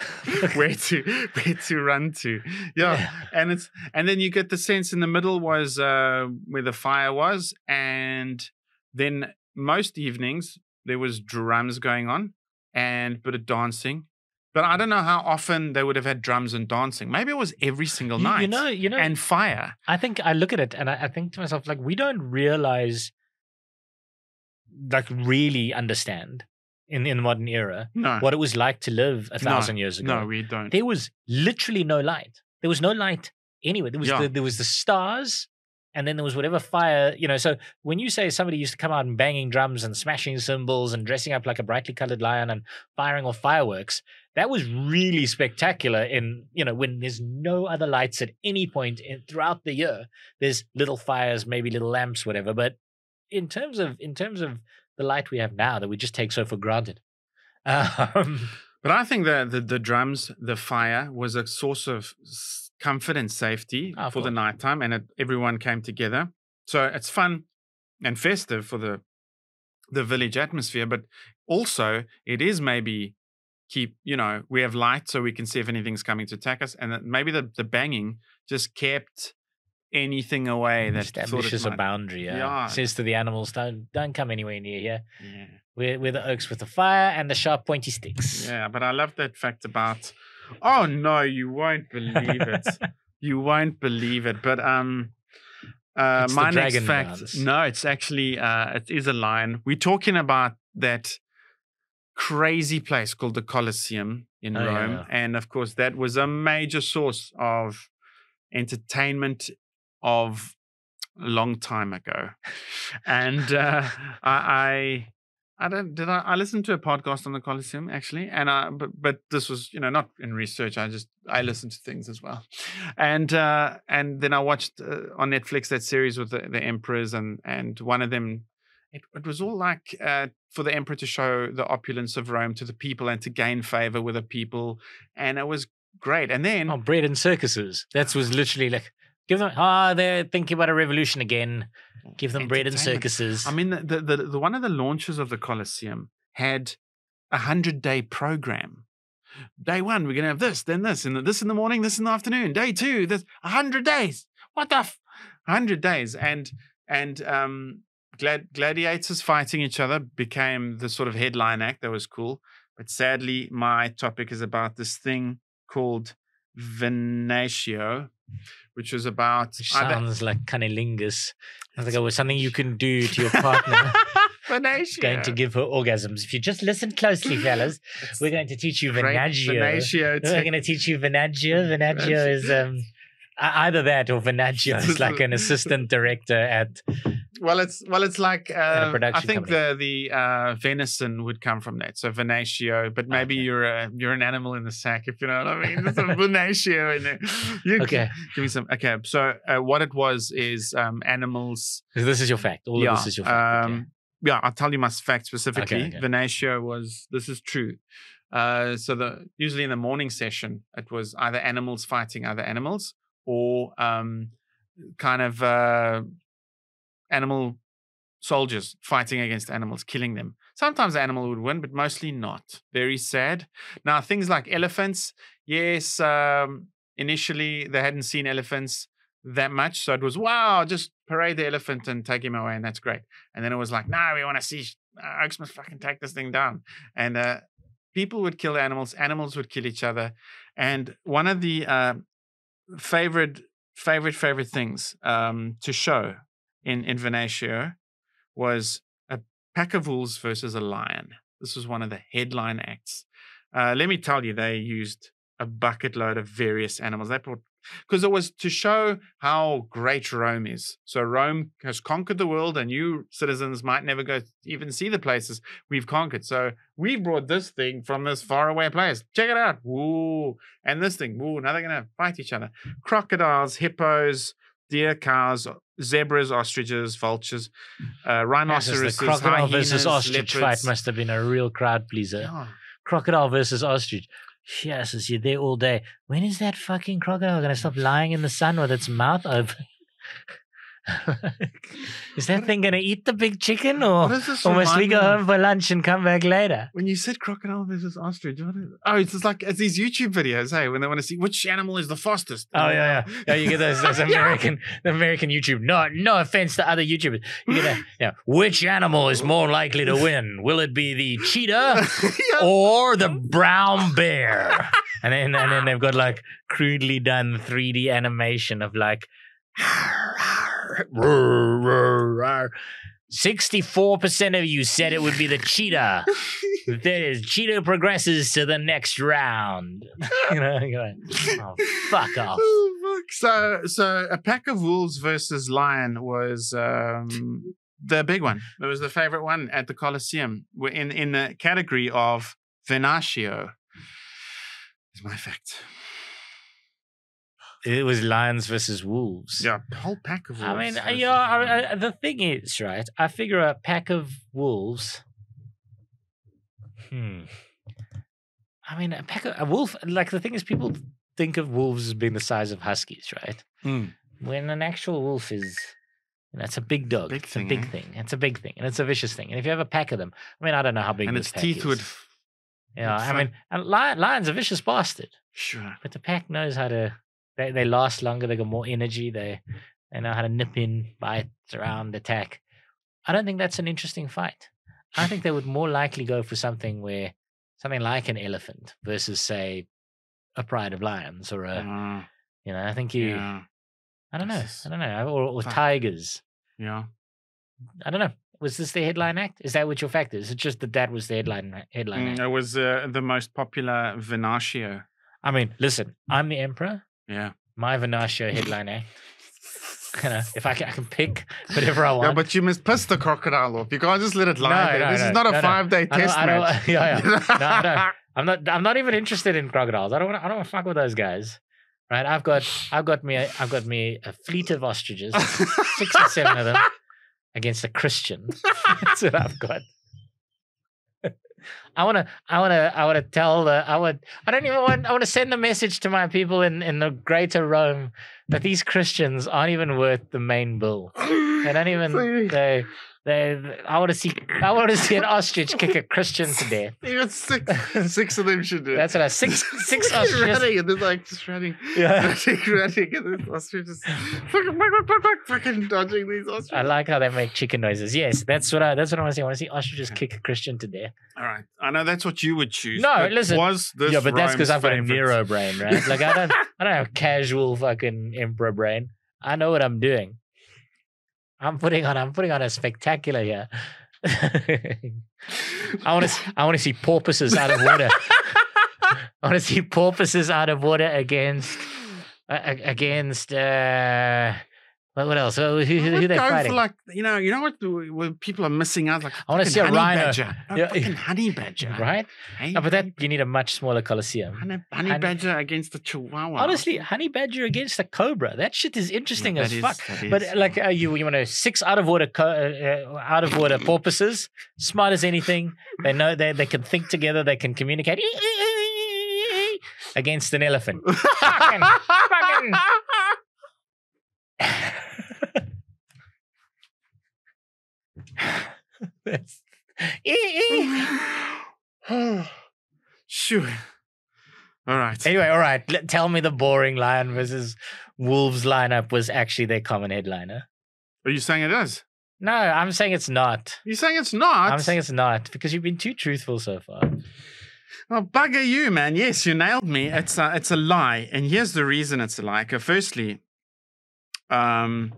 [LAUGHS] where to [LAUGHS] where to run to. Yeah. And it's and then you get the sense in the middle was uh where the fire was, and then most evenings there was drums going on and a bit of dancing. But I don't know how often they would have had drums and dancing. Maybe it was every single You- night. you know, you know, and fire. I think I look at it and I, I think to myself, like, we don't realize, like, really understand in, in the modern era No. what it was like to live a No, thousand years ago. No, we don't. there was literally no light. There was no light anywhere. There was Yeah. the, there was the stars, and then there was whatever fire. You know, so when you say somebody used to come out and banging drums and smashing cymbals and dressing up like a brightly colored lion and firing off fireworks, that was really spectacular. In you know, when there's no other lights at any point in, throughout the year, there's little fires, maybe little lamps, whatever. But in terms of in terms of the light we have now that we just take so for granted. Um, [LAUGHS] But I think that the, the drums, the fire was a source of comfort and safety of for the nighttime, and it, everyone came together. So it's fun and festive for the the village atmosphere, but also it is maybe keep you know we have light so we can see if anything's coming to attack us, and that maybe the the banging just kept anything away that thought it establishes a boundary. Yeah. Yeah. Says to the animals, don't don't come anywhere near here. Yeah. We're, we're the oaks with the fire and the sharp pointy sticks. Yeah, but I love that fact about. Oh no, you won't believe it. [LAUGHS] you won't believe it. But um, uh, It's my next fact. dance. No, it's actually uh, it is a lion. We're talking about that crazy place called the Colosseum in Oh, Rome, yeah. and of course that was a major source of entertainment of a long time ago. And uh, [LAUGHS] I, I I don't did I, I listened to a podcast on the Colosseum actually, and I but but this was you know not in research. I just I listened to things as well, and uh, and then I watched uh, on Netflix that series with the, the emperors and and one of them. It, it was all like uh, for the emperor to show the opulence of Rome to the people and to gain favor with the people, and it was great. And then Oh, bread and circuses. That was literally like, give them, ah, they're thinking about a revolution again. Give them bread and circuses. I mean, the, the, the, one of the launches of the Colosseum had a hundred day program. Day one, we're gonna have this, then this, and this in the morning, this in the afternoon. Day two, this a hundred days. What the f- hundred days? And and um, glad, gladiators fighting each other became the sort of headline act. That was cool. But sadly, my topic is about this thing called Venatio, which was about Which sounds like cunnilingus. Sounds like it was something you can do to your partner. [LAUGHS] Venatio. going to give her orgasms. If you just listen closely, [LAUGHS] fellas, we're going to teach you Venagio. Venatio We're going to teach you Venagio. [LAUGHS] Venagio is um, either that or Venagio is like an assistant director at well, it's well, it's like uh, I think company. the the uh, venison would come from that. So venatio, but maybe Okay. you're a you're an animal in the sack, if you know what I mean. There's some venatio in there. You [LAUGHS] Okay. give me some. Okay, so uh, what it was is um, animals. This is your fact. All yeah, of this is your fact. okay. um, yeah. I'll tell you my fact specifically. okay. Venatio was this is true. Uh, so the usually in the morning session, it was either animals fighting other animals or um, kind of uh, animal soldiers fighting against animals, killing them. Sometimes the animal would win, but mostly not. Very sad. Now, things like elephants, yes, um, initially they hadn't seen elephants that much. So it was, wow, just parade the elephant and take him away, and that's great. And then it was like, no, we want to see uh, Oaks must fucking take this thing down. And uh, people would kill animals, animals would kill each other. And one of the uh, favorite, favorite, favorite things um, to show in, Venatio was a pack of wolves versus a lion. This was one of the headline acts. Uh, let me tell you, they used a bucket load of various animals. They brought because it was to show how great Rome is. So Rome has conquered the world, and you citizens might never go even see the places we've conquered. So we brought this thing from this faraway place. Check it out. And this thing. Woo! Now they're gonna fight each other. Crocodiles, hippos, deer, cows, zebras, ostriches, vultures, uh, rhinoceroses, the crocodile versus hyenas, ostrich fight must have been a real crowd pleaser. Yeah. Crocodile versus ostrich. Yes, as you're there all day. When is that fucking crocodile gonna stop lying in the sun with its mouth open? [LAUGHS] [LAUGHS] is that thing gonna eat the big chicken, or, What or must we go home for lunch and come back later? When you said crocodile versus ostrich, what is, oh, it's just like it's these YouTube videos, hey, when they want to see which animal is the fastest. Oh yeah, yeah, yeah. You get those, those [LAUGHS] American, the American YouTube. No, no offense to other YouTubers. You get. [LAUGHS] Yeah, which animal is more likely to win? Will it be the cheetah Yeah. or the brown bear? And then and then they've got like crudely done 3D animation of like Sixty-four percent of you said it would be the cheetah. That is, cheetah progresses to the next round. [LAUGHS] you know, like, oh, fuck [LAUGHS] off. Oh, fuck. So, so a pack of wolves versus lion was um, the big one. It was the favorite one at the Colosseum. We're in in the category of Venatio. Is my fact. It was lions versus wolves. Yeah, a whole pack of wolves. I mean, uh, yeah. I. I, the thing is, right? I figure a pack of wolves. Hmm. I mean, a pack of a wolf. Like the thing is, people think of wolves as being the size of huskies, right? Mm. When an actual wolf is, you know, it's a big dog. Big it's thing, a big eh? thing. It's a big thing, and it's a vicious thing. And if you have a pack of them, I mean, I don't know how big and its teeth is. would. Yeah, would I mean, and lion, lion's a vicious bastard, Sure. but the pack knows how to. They they last longer. They got more energy. They they know how to nip in, bite around, attack. I don't think that's an interesting fight. I think they would more likely go for something where something like an elephant versus say a pride of lions or a Uh, you know. I think you. yeah. I don't know. I don't know. Or, or tigers. Yeah. I don't know. Was this the headline act? Is that what your fact is? It's just that that was the headline headline Mm, act. it was uh, the most popular Venatio. I mean, listen, I'm the emperor. Yeah. My Venatio headline eh? [LAUGHS] act. Uh, if I can, I can pick whatever I want. Yeah, but you must piss the crocodile off. You can't just let it lie No, there. no, this no, is not a no, no. five-day I don't- test I don't- match. [LAUGHS] yeah, yeah. [LAUGHS] No, no. I'm not. I'm not even interested in crocodiles. I don't want. I don't want to fuck with those guys. Right? I've got. I've got me. A, I've got me a fleet of ostriches, six or seven of them, against a Christian. That's what I've got. I want to. I want to. I want to tell the. I would. I don't even want. I want to send a message to my people in in the greater Rome that these Christians aren't even worth the main bill. They don't [LAUGHS] even. They. They. I want to see. I want to see an ostrich kick a Christian to death. [LAUGHS] got six. Six of them should do it. That's what I. Six. [LAUGHS] Six ostriches. running, and they're like just running, Yeah. [LAUGHS] running, running, and this ostrich just fucking, fuck, fuck, fuck, fuck, fucking dodging these ostriches. I like how they make chicken noises. Yes, that's what I. That's what I want to see. I want to see ostriches kick a Christian to death. All right, I know that's what you would choose. No, listen. Was this yeah, but that's because I've got a? Nero brain, right? Like I don't. I don't have casual fucking emperor brain. I know what I'm doing. I'm putting on. I'm putting on a spectacular here. [LAUGHS] I want to. I want to see porpoises out of water. [LAUGHS] I want to see porpoises out of water against against uh, What, what else? Who, who, I who would they go fighting? for like you know, you know what? Where people are missing out, like I wanna see a honey rhino. badger, no, Yeah. fucking honey badger, right? Hey, No, but that you need a much smaller coliseum. honey, honey honey- badger against the chihuahua. Honestly, honey badger against a cobra. That shit is interesting Yeah, as is- fuck. But is, like uh, you, you want to six out of water, co- uh, uh, out of water porpoises, smart as anything. They know they they can think together. They can communicate against an elephant. [LAUGHS] fucking- fucking- [LAUGHS] [LAUGHS] That's- [SIGHS] sure. All right. anyway, all right. let- Tell me the boring lion versus wolves lineup was actually their common headliner. Are you saying it is? No, I'm saying it's not. You're saying it's not? I'm saying it's not because you've been too truthful so far. Oh, bugger you, man. Yes, you nailed me. It's a, it's a lie. And here's the reason it's a lie. Firstly, um,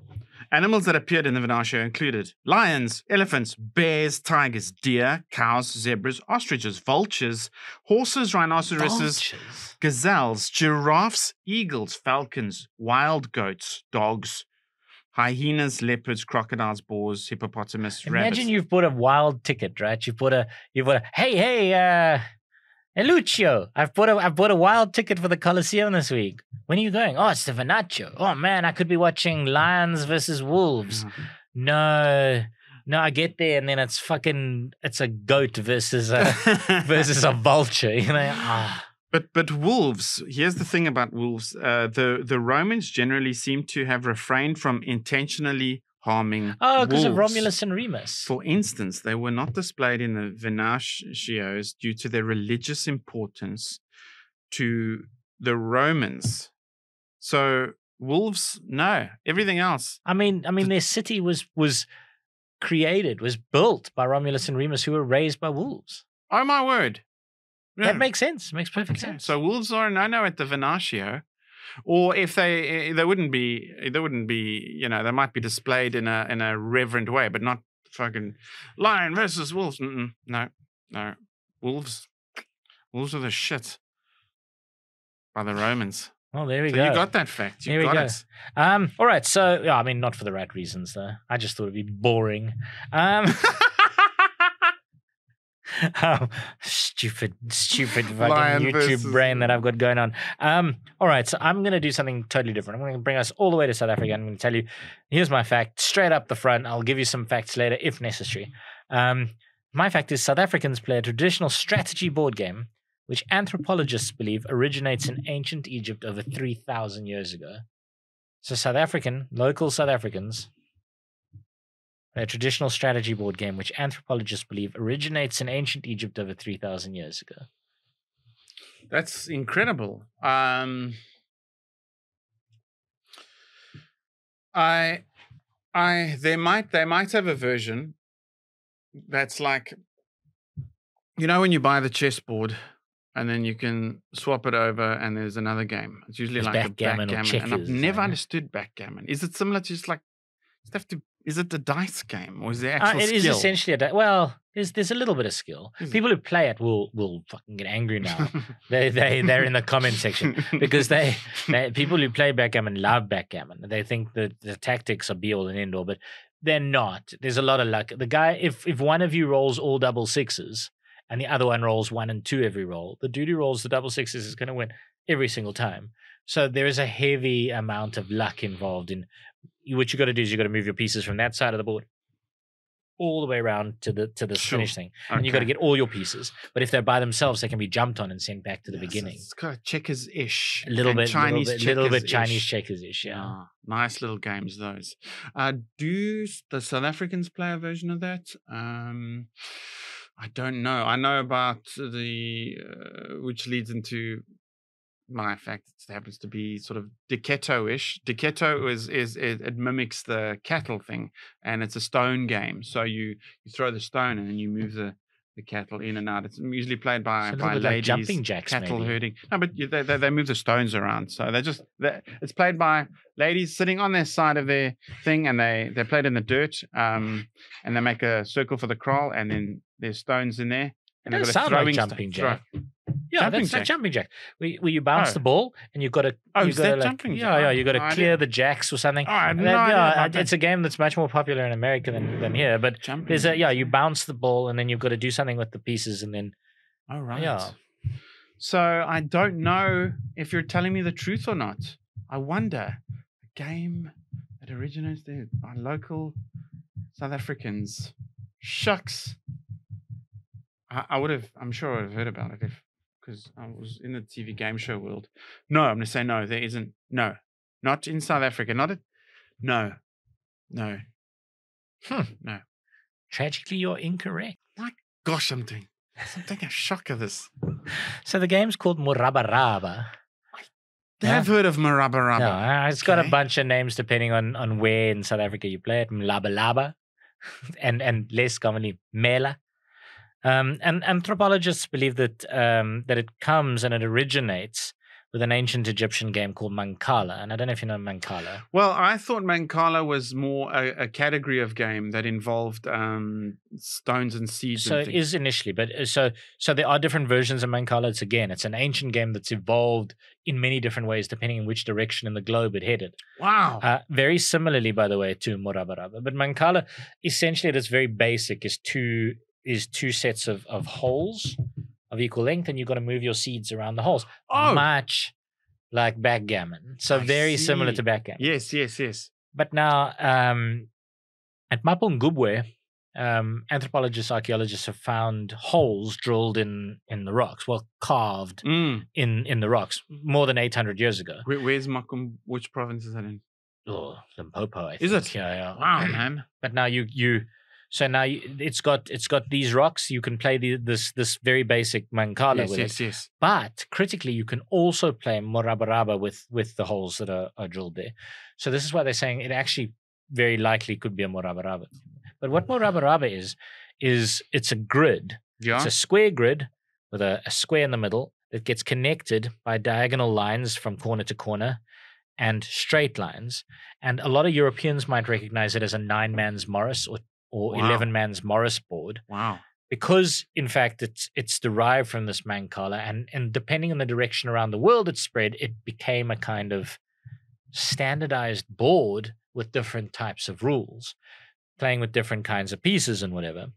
animals that appeared in the Venatio included lions, elephants, bears, tigers, deer, cows, zebras, ostriches, vultures, horses, rhinoceroses, Vultures. gazelles, giraffes, eagles, falcons, wild goats, dogs, hyenas, leopards, crocodiles, boars, hippopotamus, Imagine rabbits. you've bought a wild ticket, right? You've bought a, you've bought a, hey, hey, uh, hey, Lucio, I've bought a, I've bought a wild ticket for the Coliseum this week. When are you going? Oh, it's the Venatio. Oh man, I could be watching lions versus wolves. No, no, I get there and then it's fucking, it's a goat versus a, [LAUGHS] versus a vulture. You know, ah, But but wolves. Here's the thing about wolves. Uh, the the Romans generally seem to have refrained from intentionally harming. oh, because of. Romulus and Remus. For instance, they were not displayed in the Venatios due to their religious importance to the Romans. So wolves, no. Everything else. I mean, I mean, their city was was created, was built by Romulus and Remus, who were raised by wolves. Oh my word. Yeah. That makes sense. Makes perfect Okay, sense. So wolves are a no-no at the Venatio, or if they eh, they wouldn't be they wouldn't be you know they might be displayed in a in a reverent way, but not fucking lion versus wolves. Mm-mm, no, no, wolves. Wolves are the shit by the Romans. well, there we So go. you got that fact. You Here we got go. it. Um, all right. So, yeah, I mean, not for the right reasons, though. I just thought it'd be boring. Um, [LAUGHS] um, [LAUGHS] stupid, stupid fucking Lion YouTube versus- brain that I've got going on. Um, all right. So I'm going to do something totally different. I'm going to bring us all the way to South Africa. I'm going to tell you, here's my fact straight up the front. I'll give you some facts later if necessary. Um, my fact is South Africans play a traditional strategy board game which anthropologists believe originates in ancient Egypt over 3,000 years ago. So, South African, local South Africans, a traditional strategy board game which anthropologists believe originates in ancient Egypt over 3,000 years ago. That's incredible. Um, I, I, they might, they might have a version that's like, you know, when you buy the chessboard and then you can swap it over and there's another game. It's usually There's like backgammon a or backgammon, and I've never understood backgammon. Is it similar to just like, you have to? Is it the dice game or is there Uh, actual it is skill? essentially a di- well. There's there's a little bit of skill. Is it? People who play it will will fucking get angry now. [LAUGHS] they they they're in the comment section because they, [LAUGHS] they people who play backgammon love backgammon. They think that the tactics are be all and end all, but they're not. There's a lot of luck. The guy, if if one of you rolls all double sixes and the other one rolls one and two every roll, the dude who rolls the double sixes is going to win every single time. So there is a heavy amount of luck involved in. What you got to do is you got to move your pieces from that side of the board all the way around to the to the Sure. finish thing, and you got to get all your pieces. But if they're by themselves, they can be jumped on and sent back to the Yes, beginning. It's kind of checkers ish. A little bit, Chinese little bit, little bit checkers-ish. Chinese checkers ish. Yeah. Ah, nice little games those. Uh, do the South Africans play a version of that? Um, I don't know. I know about the uh, which leads into my fact. It happens to be sort of Diketo-ish. Diketo is is it, it mimics the cattle thing, and it's a stone game. So you you throw the stone and then you move the the cattle in and out. It's usually played by little by bit like ladies jumping jacks, cattle maybe. herding. No, but you- they, they they move the stones around, so they just they, it's played by ladies sitting on their side of their thing, and they they play it in the dirt, um, and they make a circle for the kraal, and then there's stones in there, and It they've does got a sound like jumping throw- jack. Yeah, Jumping that's jack. jumping jack. Where, where you bounce Oh. the ball and you've got to. Oh, you've is got that like, jumping Yeah, jack? yeah. Oh, You got to no clear idea. the jacks or something. Oh, I no that- yeah, it's a game that's much more popular in America than, than here. But Jumping there's a yeah, you bounce the ball and then you've got to do something with the pieces and then Oh, right. yeah. So I don't know if you're telling me the truth or not. I wonder. A game that originates there by local South Africans. Shucks. I, I would have, I'm sure I've heard about it if, because I was in the TV game show world. No, I'm going to say no. There isn't. No, not in South Africa. Not a, no, no. Hmm. No. Tragically, you're incorrect. My gosh, I'm doing, I'm taking a shock of this. So the game's called Morabaraba. Yeah. I've heard of Morabaraba. No, it's got a bunch of names depending on, on where in South Africa you play it. Mlabalaba [LAUGHS] and, and less commonly Mela. Um, and anthropologists believe that um, that it comes and it originates with an ancient Egyptian game called Mancala. And I don't know if you know Mancala. Well, I thought Mancala was more a, a category of game that involved um, stones and seeds. So and it things. is initially, but uh, so so there are different versions of Mancala. It's again, it's an ancient game that's evolved in many different ways depending on which direction in the globe it headed. Wow. Uh, very similarly, by the way, to Morabaraba. But Mancala, essentially, at its very basic, is two is two sets of, of holes of equal length, and you've got to move your seeds around the holes. Oh. Much like backgammon. So I very similar to backgammon. yes, yes, yes. But now, um, at Mapungubwe, um, anthropologists, archaeologists have found holes drilled in in the rocks, well carved Mm. in in the rocks, more than eight hundred years ago. Where, where's Makum? Which province is that in? Oh, Limpopo, I Is think. it? Yeah, yeah. Wow, [CLEARS THROAT] man. But now you you so now you, it's got it's got these rocks. You can play the, this this very basic mancala yes, with yes, it. yes. But critically, you can also play morabaraba with with the holes that are, are drilled there. So this is why they're saying it actually very likely could be a morabaraba. But what morabaraba is is it's a grid. Yeah. It's a square grid with a, a square in the middle that gets connected by diagonal lines from corner to corner and straight lines. And a lot of Europeans might recognize it as a nine man's Morris or, or Wow. 11 man's Morris board wow. because, in fact, it's it's derived from this Mancala. And, and depending on the direction around the world it spread, it became a kind of standardized board with different types of rules, playing with different kinds of pieces and whatever.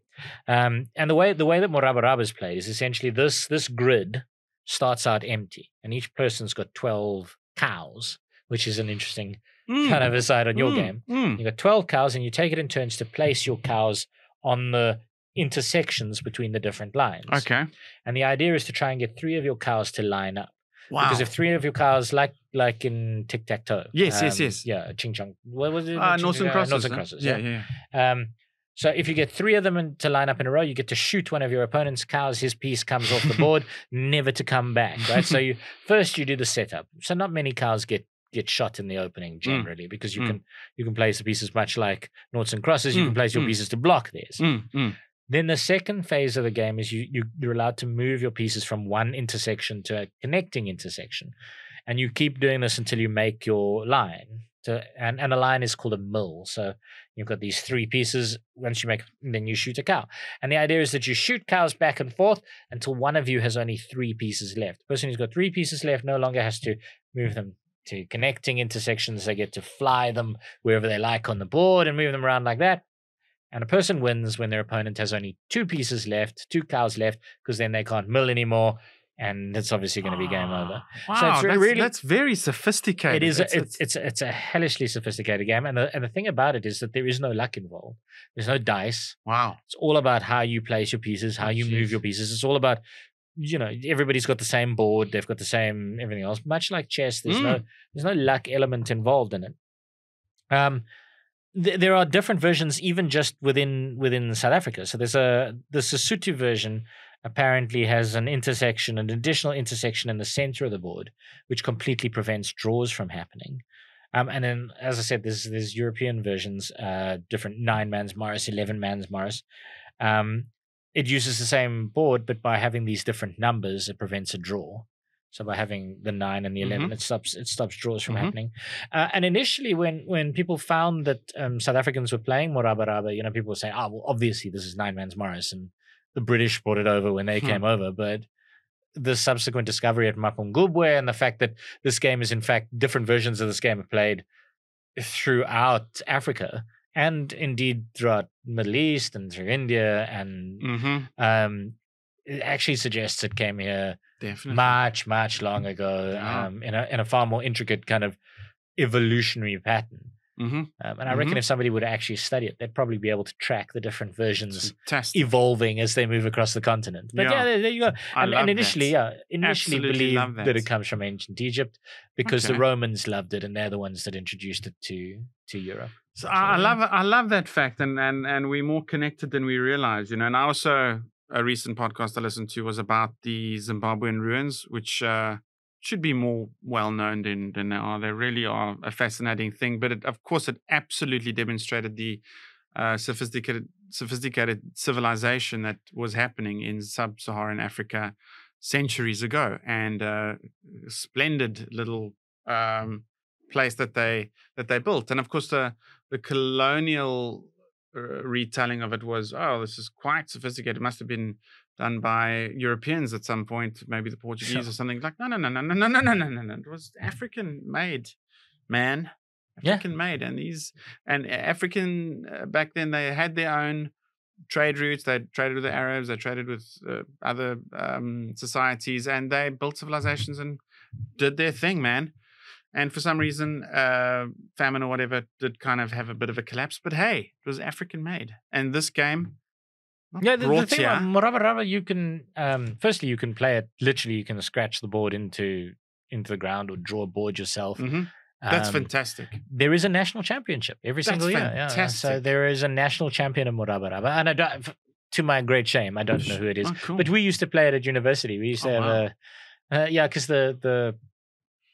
Um, and the way the way that Morabaraba is played is essentially this this grid starts out empty, and each person's got twelve cows, which is an interesting kind of aside on your Mm, game. mm. You got twelve cows, and you take it in turns to place your cows on the intersections between the different lines. Okay. And the idea is to try and get three of your cows to line up. Wow. Because if three of your cows, like like in tic tac toe, Yes, yes, yes. yeah, ching chong, what was it? uh, Northern uh, crosses. Northern huh? crosses, Yeah, yeah. yeah. Um, so if you get three of them in, to line up in a row, you get to shoot one of your opponent's cows. His piece comes off the [LAUGHS] board, never to come back. Right. So [LAUGHS] you first you do the setup. So not many cows get get shot in the opening generally because you Mm. can you can place the pieces much like noughts and crosses. You can Mm, place your mm. pieces to block theirs. Mm, mm. Then the second phase of the game is you, you you're allowed to move your pieces from one intersection to a connecting intersection, and you keep doing this until you make your line. To, and and a line is called a mill. So you've got these three pieces. Once you make, then you shoot a cow. And the idea is that you shoot cows back and forth until one of you has only three pieces left. The person who's got three pieces left no longer has to move them to connecting intersections. They get to fly them wherever they like on the board and move them around like that. And a person wins when their opponent has only two pieces left, two cows left, because then they can't mill anymore, and it's obviously going to be game over. Wow, So it's re- that's, really- that's very sophisticated. It is. It's- it's, it's it's a hellishly sophisticated game, and the and the thing about it is that there is no luck involved. There's no dice. wow. It's all about how you place your pieces, how you move your pieces. It's all about, you know, everybody's got the same board. They've got the same everything else. Much like chess, there's no Mm. there's no luck element involved in it. Um, th- there are different versions, even just within within South Africa. So there's a the Sesotho version apparently has an intersection, an additional intersection in the center of the board, which completely prevents draws from happening. Um, and then, as I said, there's there's European versions, uh, different nine man's Morris, eleven man's Morris. Um, it uses the same board, but by having these different numbers, it prevents a draw. So by having the nine and the 11 it stops it stops draws from Mhm. happening. Uh, and initially, when when people found that um, South Africans were playing Morabaraba, you know, people were saying, "Oh, well, obviously this is nine man's Morris," and the British brought it over when they Hmm. came over. But the subsequent discovery at Mapungubwe and the fact that this game is in fact different versions of this game are played throughout Africa and indeed throughout Middle East and through India and hmm um it actually suggests it came here Definitely. much much long ago Yeah. um in a in a far more intricate kind of evolutionary pattern hmm um, and I reckon Mhm. if somebody would actually study it they'd probably be able to track the different versions Fantastic. evolving as they move across the continent but yeah, Yeah. there, there you go and, and initially that. yeah initially Absolutely believe that. that. it comes from ancient Egypt because the Romans loved it and they're the ones that introduced it to to Europe So I, I love I love that fact, and and and we're more connected than we realize, you know. And I also a recent podcast I listened to was about the Zimbabwean ruins, which uh, should be more well known than than they are. They really are a fascinating thing, but it, of course, it absolutely demonstrated the uh, sophisticated sophisticated civilization that was happening in sub-Saharan Africa centuries ago, and uh, splendid little um, place that they that they built. And of course, the the colonial uh, retelling of it was, oh, this is quite sophisticated. It must have been done by Europeans at some point, maybe the Portuguese Sure. or something. Like, no, no, no, no, no, no, no, no, no, no, no. It was African made, man. Yeah. African made, and these and African uh, back then they had their own trade routes. They traded with the Arabs. They traded with uh, other um, societies, and they built civilizations and did their thing, man. And for some reason, uh, famine or whatever did kind of have a bit of a collapse. But hey, it was African made, and this game, Yeah, the, the thing about Morabaraba, you can um, firstly you can play it literally. You can scratch the board into into the ground or draw a board yourself. Mhm. That's Um, fantastic. There is a national championship every That's single year. Yeah. So there is a national champion of Morabaraba, and I don't, to my great shame, I don't know who it is. Oh, cool. But we used to play it at university. We used to Oh, have wow. a uh, yeah, because the the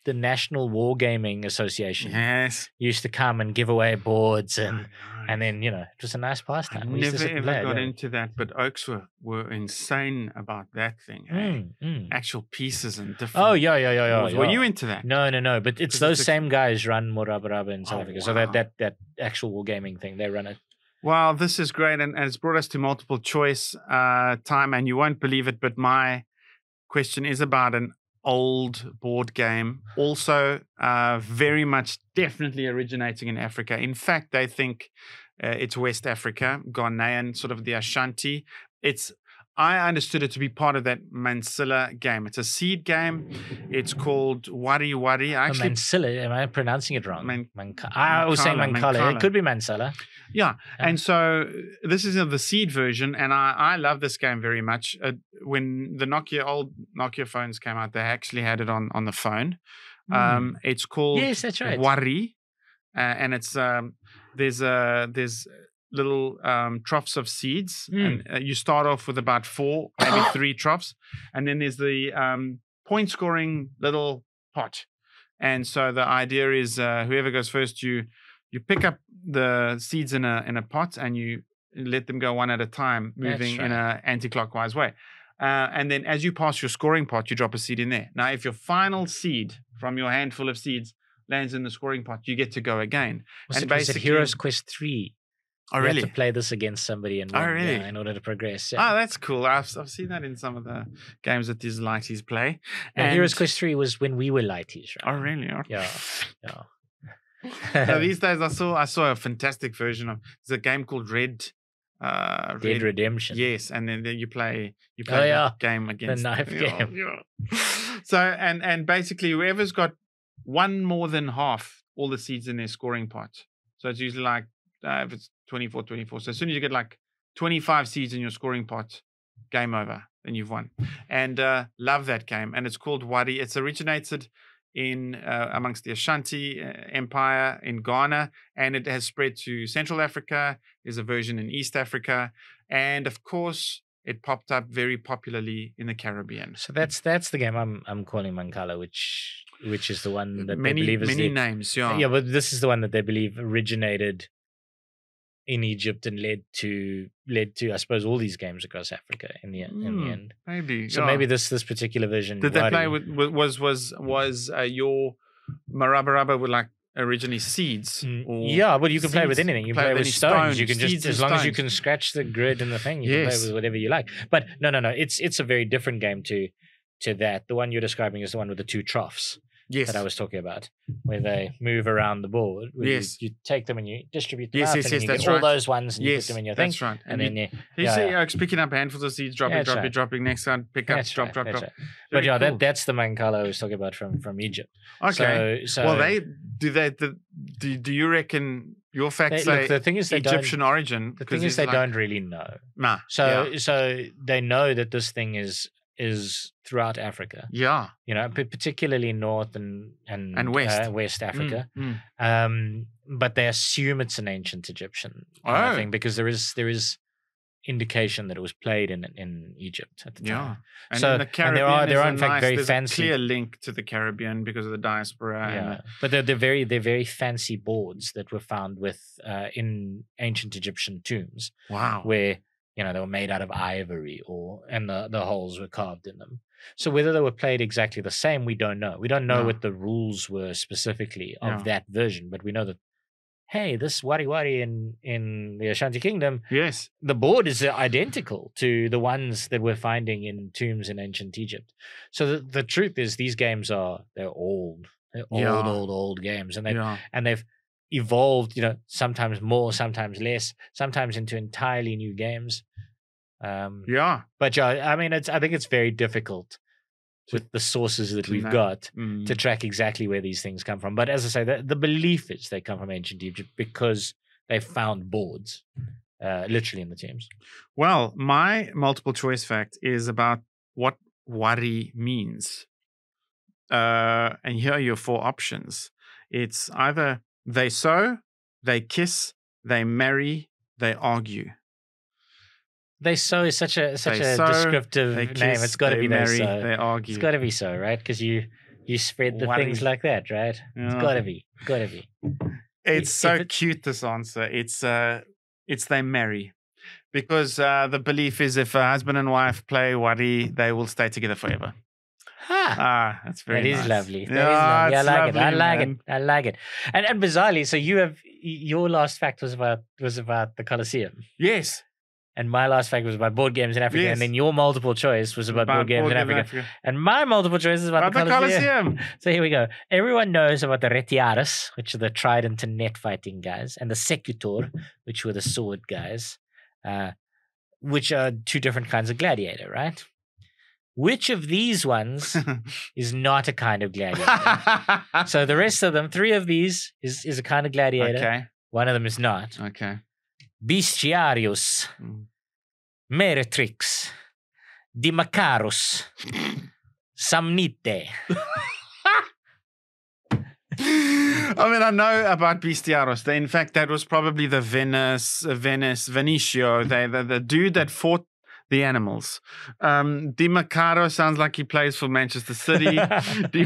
the National Wargaming Association yes, used to come and give away boards and. And then you know it was a nice I pastime. We never ever it, got yeah. into that, but Oaks were, were insane about that thing. eh? Mm, mm. Actual pieces and different. Oh yeah, yeah, yeah, yeah. Were yeah. you into that? No, no, no. But it's those it's a- same guys run Morabaraba in South Oh, Africa. So that, that that actual wargaming thing, they run it. Well, this is great, and, and it's brought us to multiple choice uh, time, and you won't believe it, but my question is about an old board game, also uh, very much definitely originating in Africa. In fact, they think uh, it's West Africa, Ghanaian, sort of the Ashanti. It's I understood it to be part of that Mansilla game. It's a seed game. It's called Wari Wari. I Oh, actually Mansilla, am I pronouncing it wrong? Man- Manca- I was saying Mancala, Mancala. It could be Mansella. Yeah. Yeah. And so this is the seed version, and I, I love this game very much. Uh, when the Nokia old Nokia phones came out, they actually had it on on the phone. Um, it's called yes, that's right. Wari, uh, and it's um, there's a there's little um, troughs of seeds, Mm. and uh, you start off with about four, maybe [LAUGHS] three troughs, and then there's the um, point scoring little pot. And so the idea is uh, whoever goes first, you you pick up the seeds in a in a pot and you let them go one at a time, moving in a anti-clockwise way. Uh, and then as you pass your scoring pot, you drop a seed in there. Now, if your final seed from your handful of seeds lands in the scoring pot, you get to go again. Was and it, was it basically- Heroes Quest 3? Oh, really? You really? had to play this against somebody and Oh, win, yeah, in order to progress. Oh, that's cool. I've, I've seen that in some of the games that these lighties play. And Heroes Quest 3 was when we were lighties, right? Oh, really? Okay. Yeah. [LAUGHS] Yeah. now, [LAUGHS] these days, I saw I saw a fantastic version of there's a game called Red. Uh, Dead Red Redemption. Yes, and then, then you play you Oh, play yeah. that game against the knife [LAUGHS] yeah, game. yeah. So and and basically whoever's got one more than half all the seeds in their scoring pot. So it's usually like uh, if it's 24 24. So as soon as you get like 25 seeds in your scoring pot, game over. Then you've won. And uh, love that game. And it's called Wadi. It's originated in uh, amongst the Ashanti uh, Empire in Ghana, and it has spread to Central Africa. There's a version in East Africa, and of course, it popped up very popularly in the Caribbean. So that's that's the game I'm I'm calling Mancala, which which is the one that many they believe is many the, names, yeah. yeah, but this is the one that they believe originated in Egypt and led to led to I suppose all these games across Africa in the in the Mm, end. maybe. So yeah. maybe this this particular version did they play with was was was uh, your Morabaraba with like originally seeds? Mm, or Yeah, well, you can play with seeds? anything. You Play play, with with any stones. You can just, as long as you can scratch the grid and the thing, you can play with whatever you like. But no, no, no. It's it's a very different game to to that. The one you're describing is the one with the two troughs Yes. that I was talking about, where they move around the board. where you- Yes. You, take them and you distribute them Yes, out, yes, and yes, you that's get all right. those ones and you put them in your thing. that's right. And, you, then you, you yeah, see, yeah. uh, it's picking up handfuls of seeds, dropping, That's dropping, right. dropping. Next one, pick up, that's drop, right, drop, that's drop. right. But yeah, cool. that, that's the mancala I was talking about from from Egypt. okay. So, so well, they do they the, do, do you reckon your facts they- look, say the thing is they Egyptian origin? The thing is they like- don't really know. Nah. So yeah. so they know that this thing is is throughout Africa. yeah. You know, particularly North and and And West. uh, West Africa. Mm, mm. Um, but they assume it's an ancient Egyptian Oh. thing because there is there is indication that it was played in in Egypt at the Yeah. time. And So- in the and there Caribbean, are- there is are a in fact nice, very there's fancy- a clear link to the Caribbean because of the diaspora. Yeah, the- but they're, they're very they're very fancy boards that were found with uh, in ancient Egyptian tombs wow. where you know they were made out of ivory or and the the holes were carved in them. So whether they were played exactly the same, we don't know. We don't know No. what the rules were specifically of Yeah. that version, but we know that hey, this wari wari in in the Ashanti Kingdom, Yes. the board is uh, identical to the ones that we're finding in tombs in ancient Egypt. So the, the truth is, these games are they're old, they're old, Yeah. old, old games, and they Yeah. and they've evolved. You know, sometimes more, sometimes less, sometimes into entirely new games. Um, Yeah. but yeah, I mean, it's I think it's very difficult with the sources that we've got Mm. to track exactly where these things come from. But as I say, the, the belief is they come from ancient Egypt because they found boards, uh, literally in the tombs. Well, my multiple choice fact is about what wari means. Uh, and here are your four options. It's either they sow, they kiss, they marry, they argue. They so is such a such They a sow, descriptive name. kiss, It's got to be marry, they so. they argue. It's got to be so, right? Because you you spread the things Worry. like that, right? It's got to be, got to be. It's if so it- cute. This answer. It's uh, it's they marry, because uh, the belief is if a husband and wife play wari, they will stay together forever. Ha! Ah, that's very. That is nice. lovely. That is Yeah, lovely. I like it. I like man. it. I like it. And and bizarrely, so you have your last fact was about was about the Colosseum, Yes. and my last fact was about board games in Africa, Yes. and then your multiple choice was about, board games in Africa, and my multiple choice is about, About the the Colosseum. Colosseum. [LAUGHS] So here we go. Everyone knows about the retiaris, which are the trident and net fighting guys, and the secutor, which were the sword guys, uh, which are two different kinds of gladiator, right? Which of these ones [LAUGHS] is not a kind of gladiator? so the rest of them, three of these is, is a kind of gladiator. okay. One of them is not. Okay. Bestiarius, Mm. Meretrix, Dimachaerus, Samnite. [LAUGHS] I mean, I know about Bestiaros. In fact, that was probably the Venice, uh, Venice, Venicio, the, the, the dude that fought the animals. Um, Di Macaro sounds like he plays for Manchester City. [LAUGHS] [LAUGHS] Di-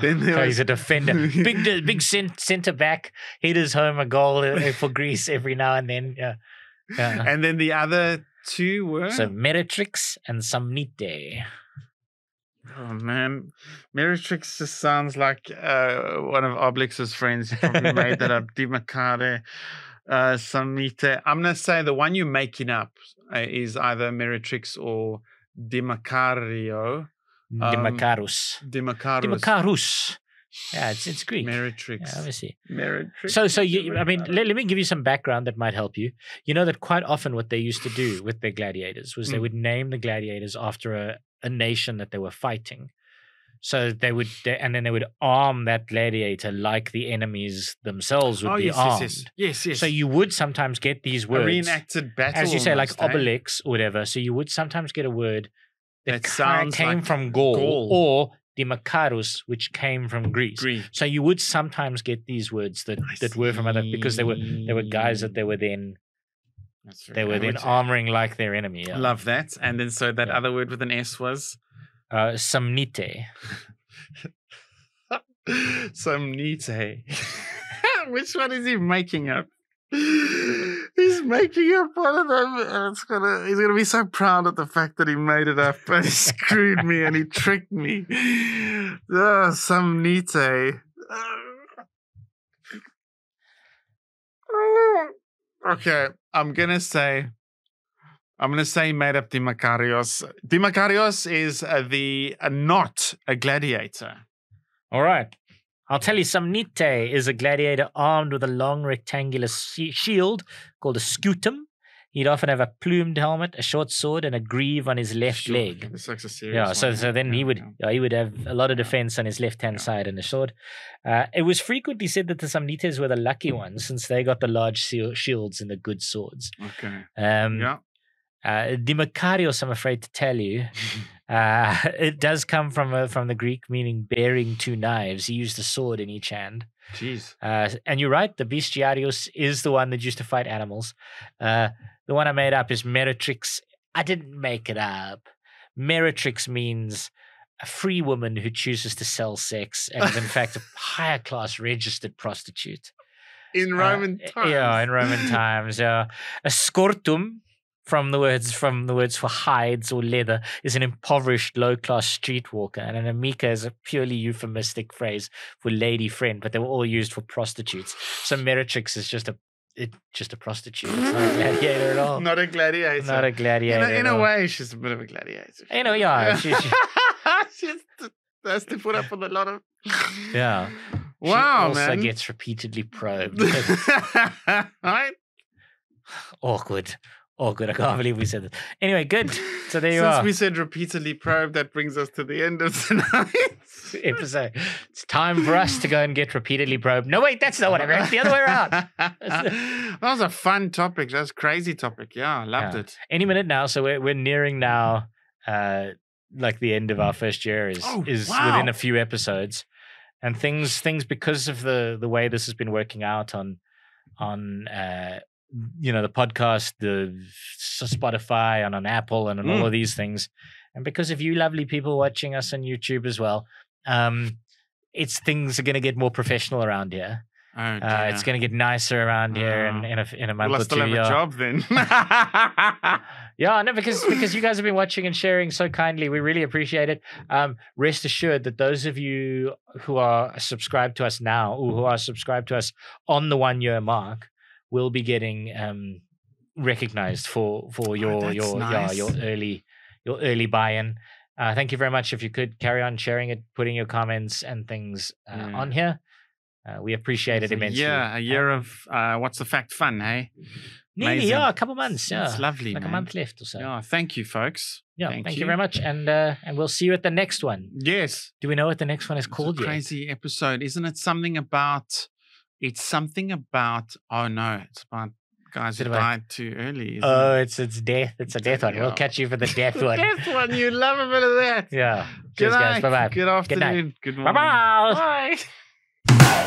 then there So was, he's a defender, [LAUGHS] big big centre back. He does home a goal uh, for Greece every now and then. Yeah. Yeah. and then the other two were. So Meretrix and Samnite. Oh man, Meretrix just sounds like uh, one of Obelix's friends. He probably made that up. Di Macare, uh, Samite. I'm gonna say the one you're making up uh, is either Meretrix or Di Macario. Um, Dimachaerus. Di Macarus. Dimachaerus. Yeah, it's it's Greek. Meretrix. Yeah, obviously. Meretrix. So, so you, I mean, let, let me give you some background that might help you. You know that quite often what they used to do with their gladiators was they Mm. would name the gladiators after a, a nation that they were fighting. So they would, they, and then they would arm that gladiator like the enemies themselves would oh be yes, armed. yes, yes, yes, yes. So you would sometimes get these a words, reenacted battle, as you say, like almost, eh? Obelix or whatever. So you would sometimes get a word that, That sounds came like from Gaul, Gaul. or Dimachaerus, which came from Greece. Greek. So you would sometimes get these words that, I that were from other because they were they were guys that they were then they were then armoring like their enemy. Yeah. Love that. And then so that Yeah. other word with an S was uh, Samnite. Samnite. [LAUGHS] [LAUGHS] Which one is he making up? He's making up one of them. and It's gonna, he's gonna be so proud of the fact that he made it up, but he [LAUGHS] screwed me and he tricked me. Oh, Samnite. Okay, I'm gonna say I'm going to say made up Demakarios. Demakarios is uh, the uh, not a gladiator. All right. I'll tell you, Samnite is a gladiator armed with a long rectangular shield called a scutum. He'd often have a plumed helmet, a short sword, and a greave on his left Sure, leg. This looks a serious Yeah, so one, so then he would yeah. yeah, he would have a lot of defense on his left hand Yeah. side and a sword. Uh, it was frequently said that the Samnites were the lucky ones since they got the large shields and the good swords. Okay. Um, Yeah. Uh, Demakarios, I'm afraid to tell you, [LAUGHS] uh, [LAUGHS] it does come from a, from the Greek meaning bearing two knives. He used a sword in each hand. Jeez. Uh, and you're right, the bestiarius is the one that used to fight animals. Uh, the one I made up is Meretrix. I didn't make it up. Meretrix means a free woman who chooses to sell sex and is in fact a [LAUGHS] higher class registered prostitute. In Uh, Roman times. Yeah, in Roman times. Yeah. A scortum from the words from the words for hides or leather is an impoverished low class streetwalker, and an amica is a purely euphemistic phrase for lady friend, but they were all used for prostitutes. So Meretrix is just a it, just a prostitute. It's not a gladiator at all. [LAUGHS] Not a gladiator. Not a in gladiator. a, in a way, she's a bit of a gladiator. You know, yeah, she- she- [LAUGHS] she's has to put up with a lot of. [LAUGHS] Yeah. She Wow, also man. gets repeatedly probed. right? [SIGHS] awkward. Awkward. I can't believe we said that. Anyway, good. So there you Since are. Since we said repeatedly probed, that brings us to the end of tonight's [LAUGHS] episode. It's time for us to go and get repeatedly probed. No, wait, that's not what I meant. It's the other way around. [LAUGHS] that was a fun topic. That was a crazy topic. Yeah, I loved Yeah. it. Any minute now. So we're we're nearing now, uh, like the end of our first year is Oh, is wow. within a few episodes, and things things because of the the way this has been working out on on uh you know the podcast, the Spotify, and on Apple, and on all Mm. of these things, and because of you lovely people watching us on YouTube as well. Um, it's things are going to get more professional around here. Oh, Uh, it's going to get nicer around here in, Oh. in a in a month Will I or still have yeah. a job then? [LAUGHS] Yeah, no, because because you guys have been watching and sharing so kindly, we really appreciate it. Um, rest assured that those of you who are subscribed to us now, or who are subscribed to us on the one year mark, will be getting um, recognized for for your Oh, your nice. yeah, your early your early buy-in. Uh, thank you very much. If you could carry on sharing it, putting your comments and things uh, Yeah. on here, uh, we appreciate it It's a immensely. Yeah, a year of uh, what's the fact fun, hey? Nearly, amazing. yeah, a couple months. Yeah, It's lovely, like man. a month left or so. Yeah, thank you, folks. Yeah, Thank thank, you. you. very much, and uh, and we'll see you at the next one. Yes, Do we know what the next one is it's called a yet? crazy episode, isn't it? Something about. It's something about. Oh no, it's about guys who died too early. Oh, it? it's it's death. It's a death one. We'll catch you for the [LAUGHS] death one. Death one. You love a bit of that. Yeah. Good Cheers, guys. night. Bye bye. Good afternoon. Good Bye morning. bye. Bye. [LAUGHS]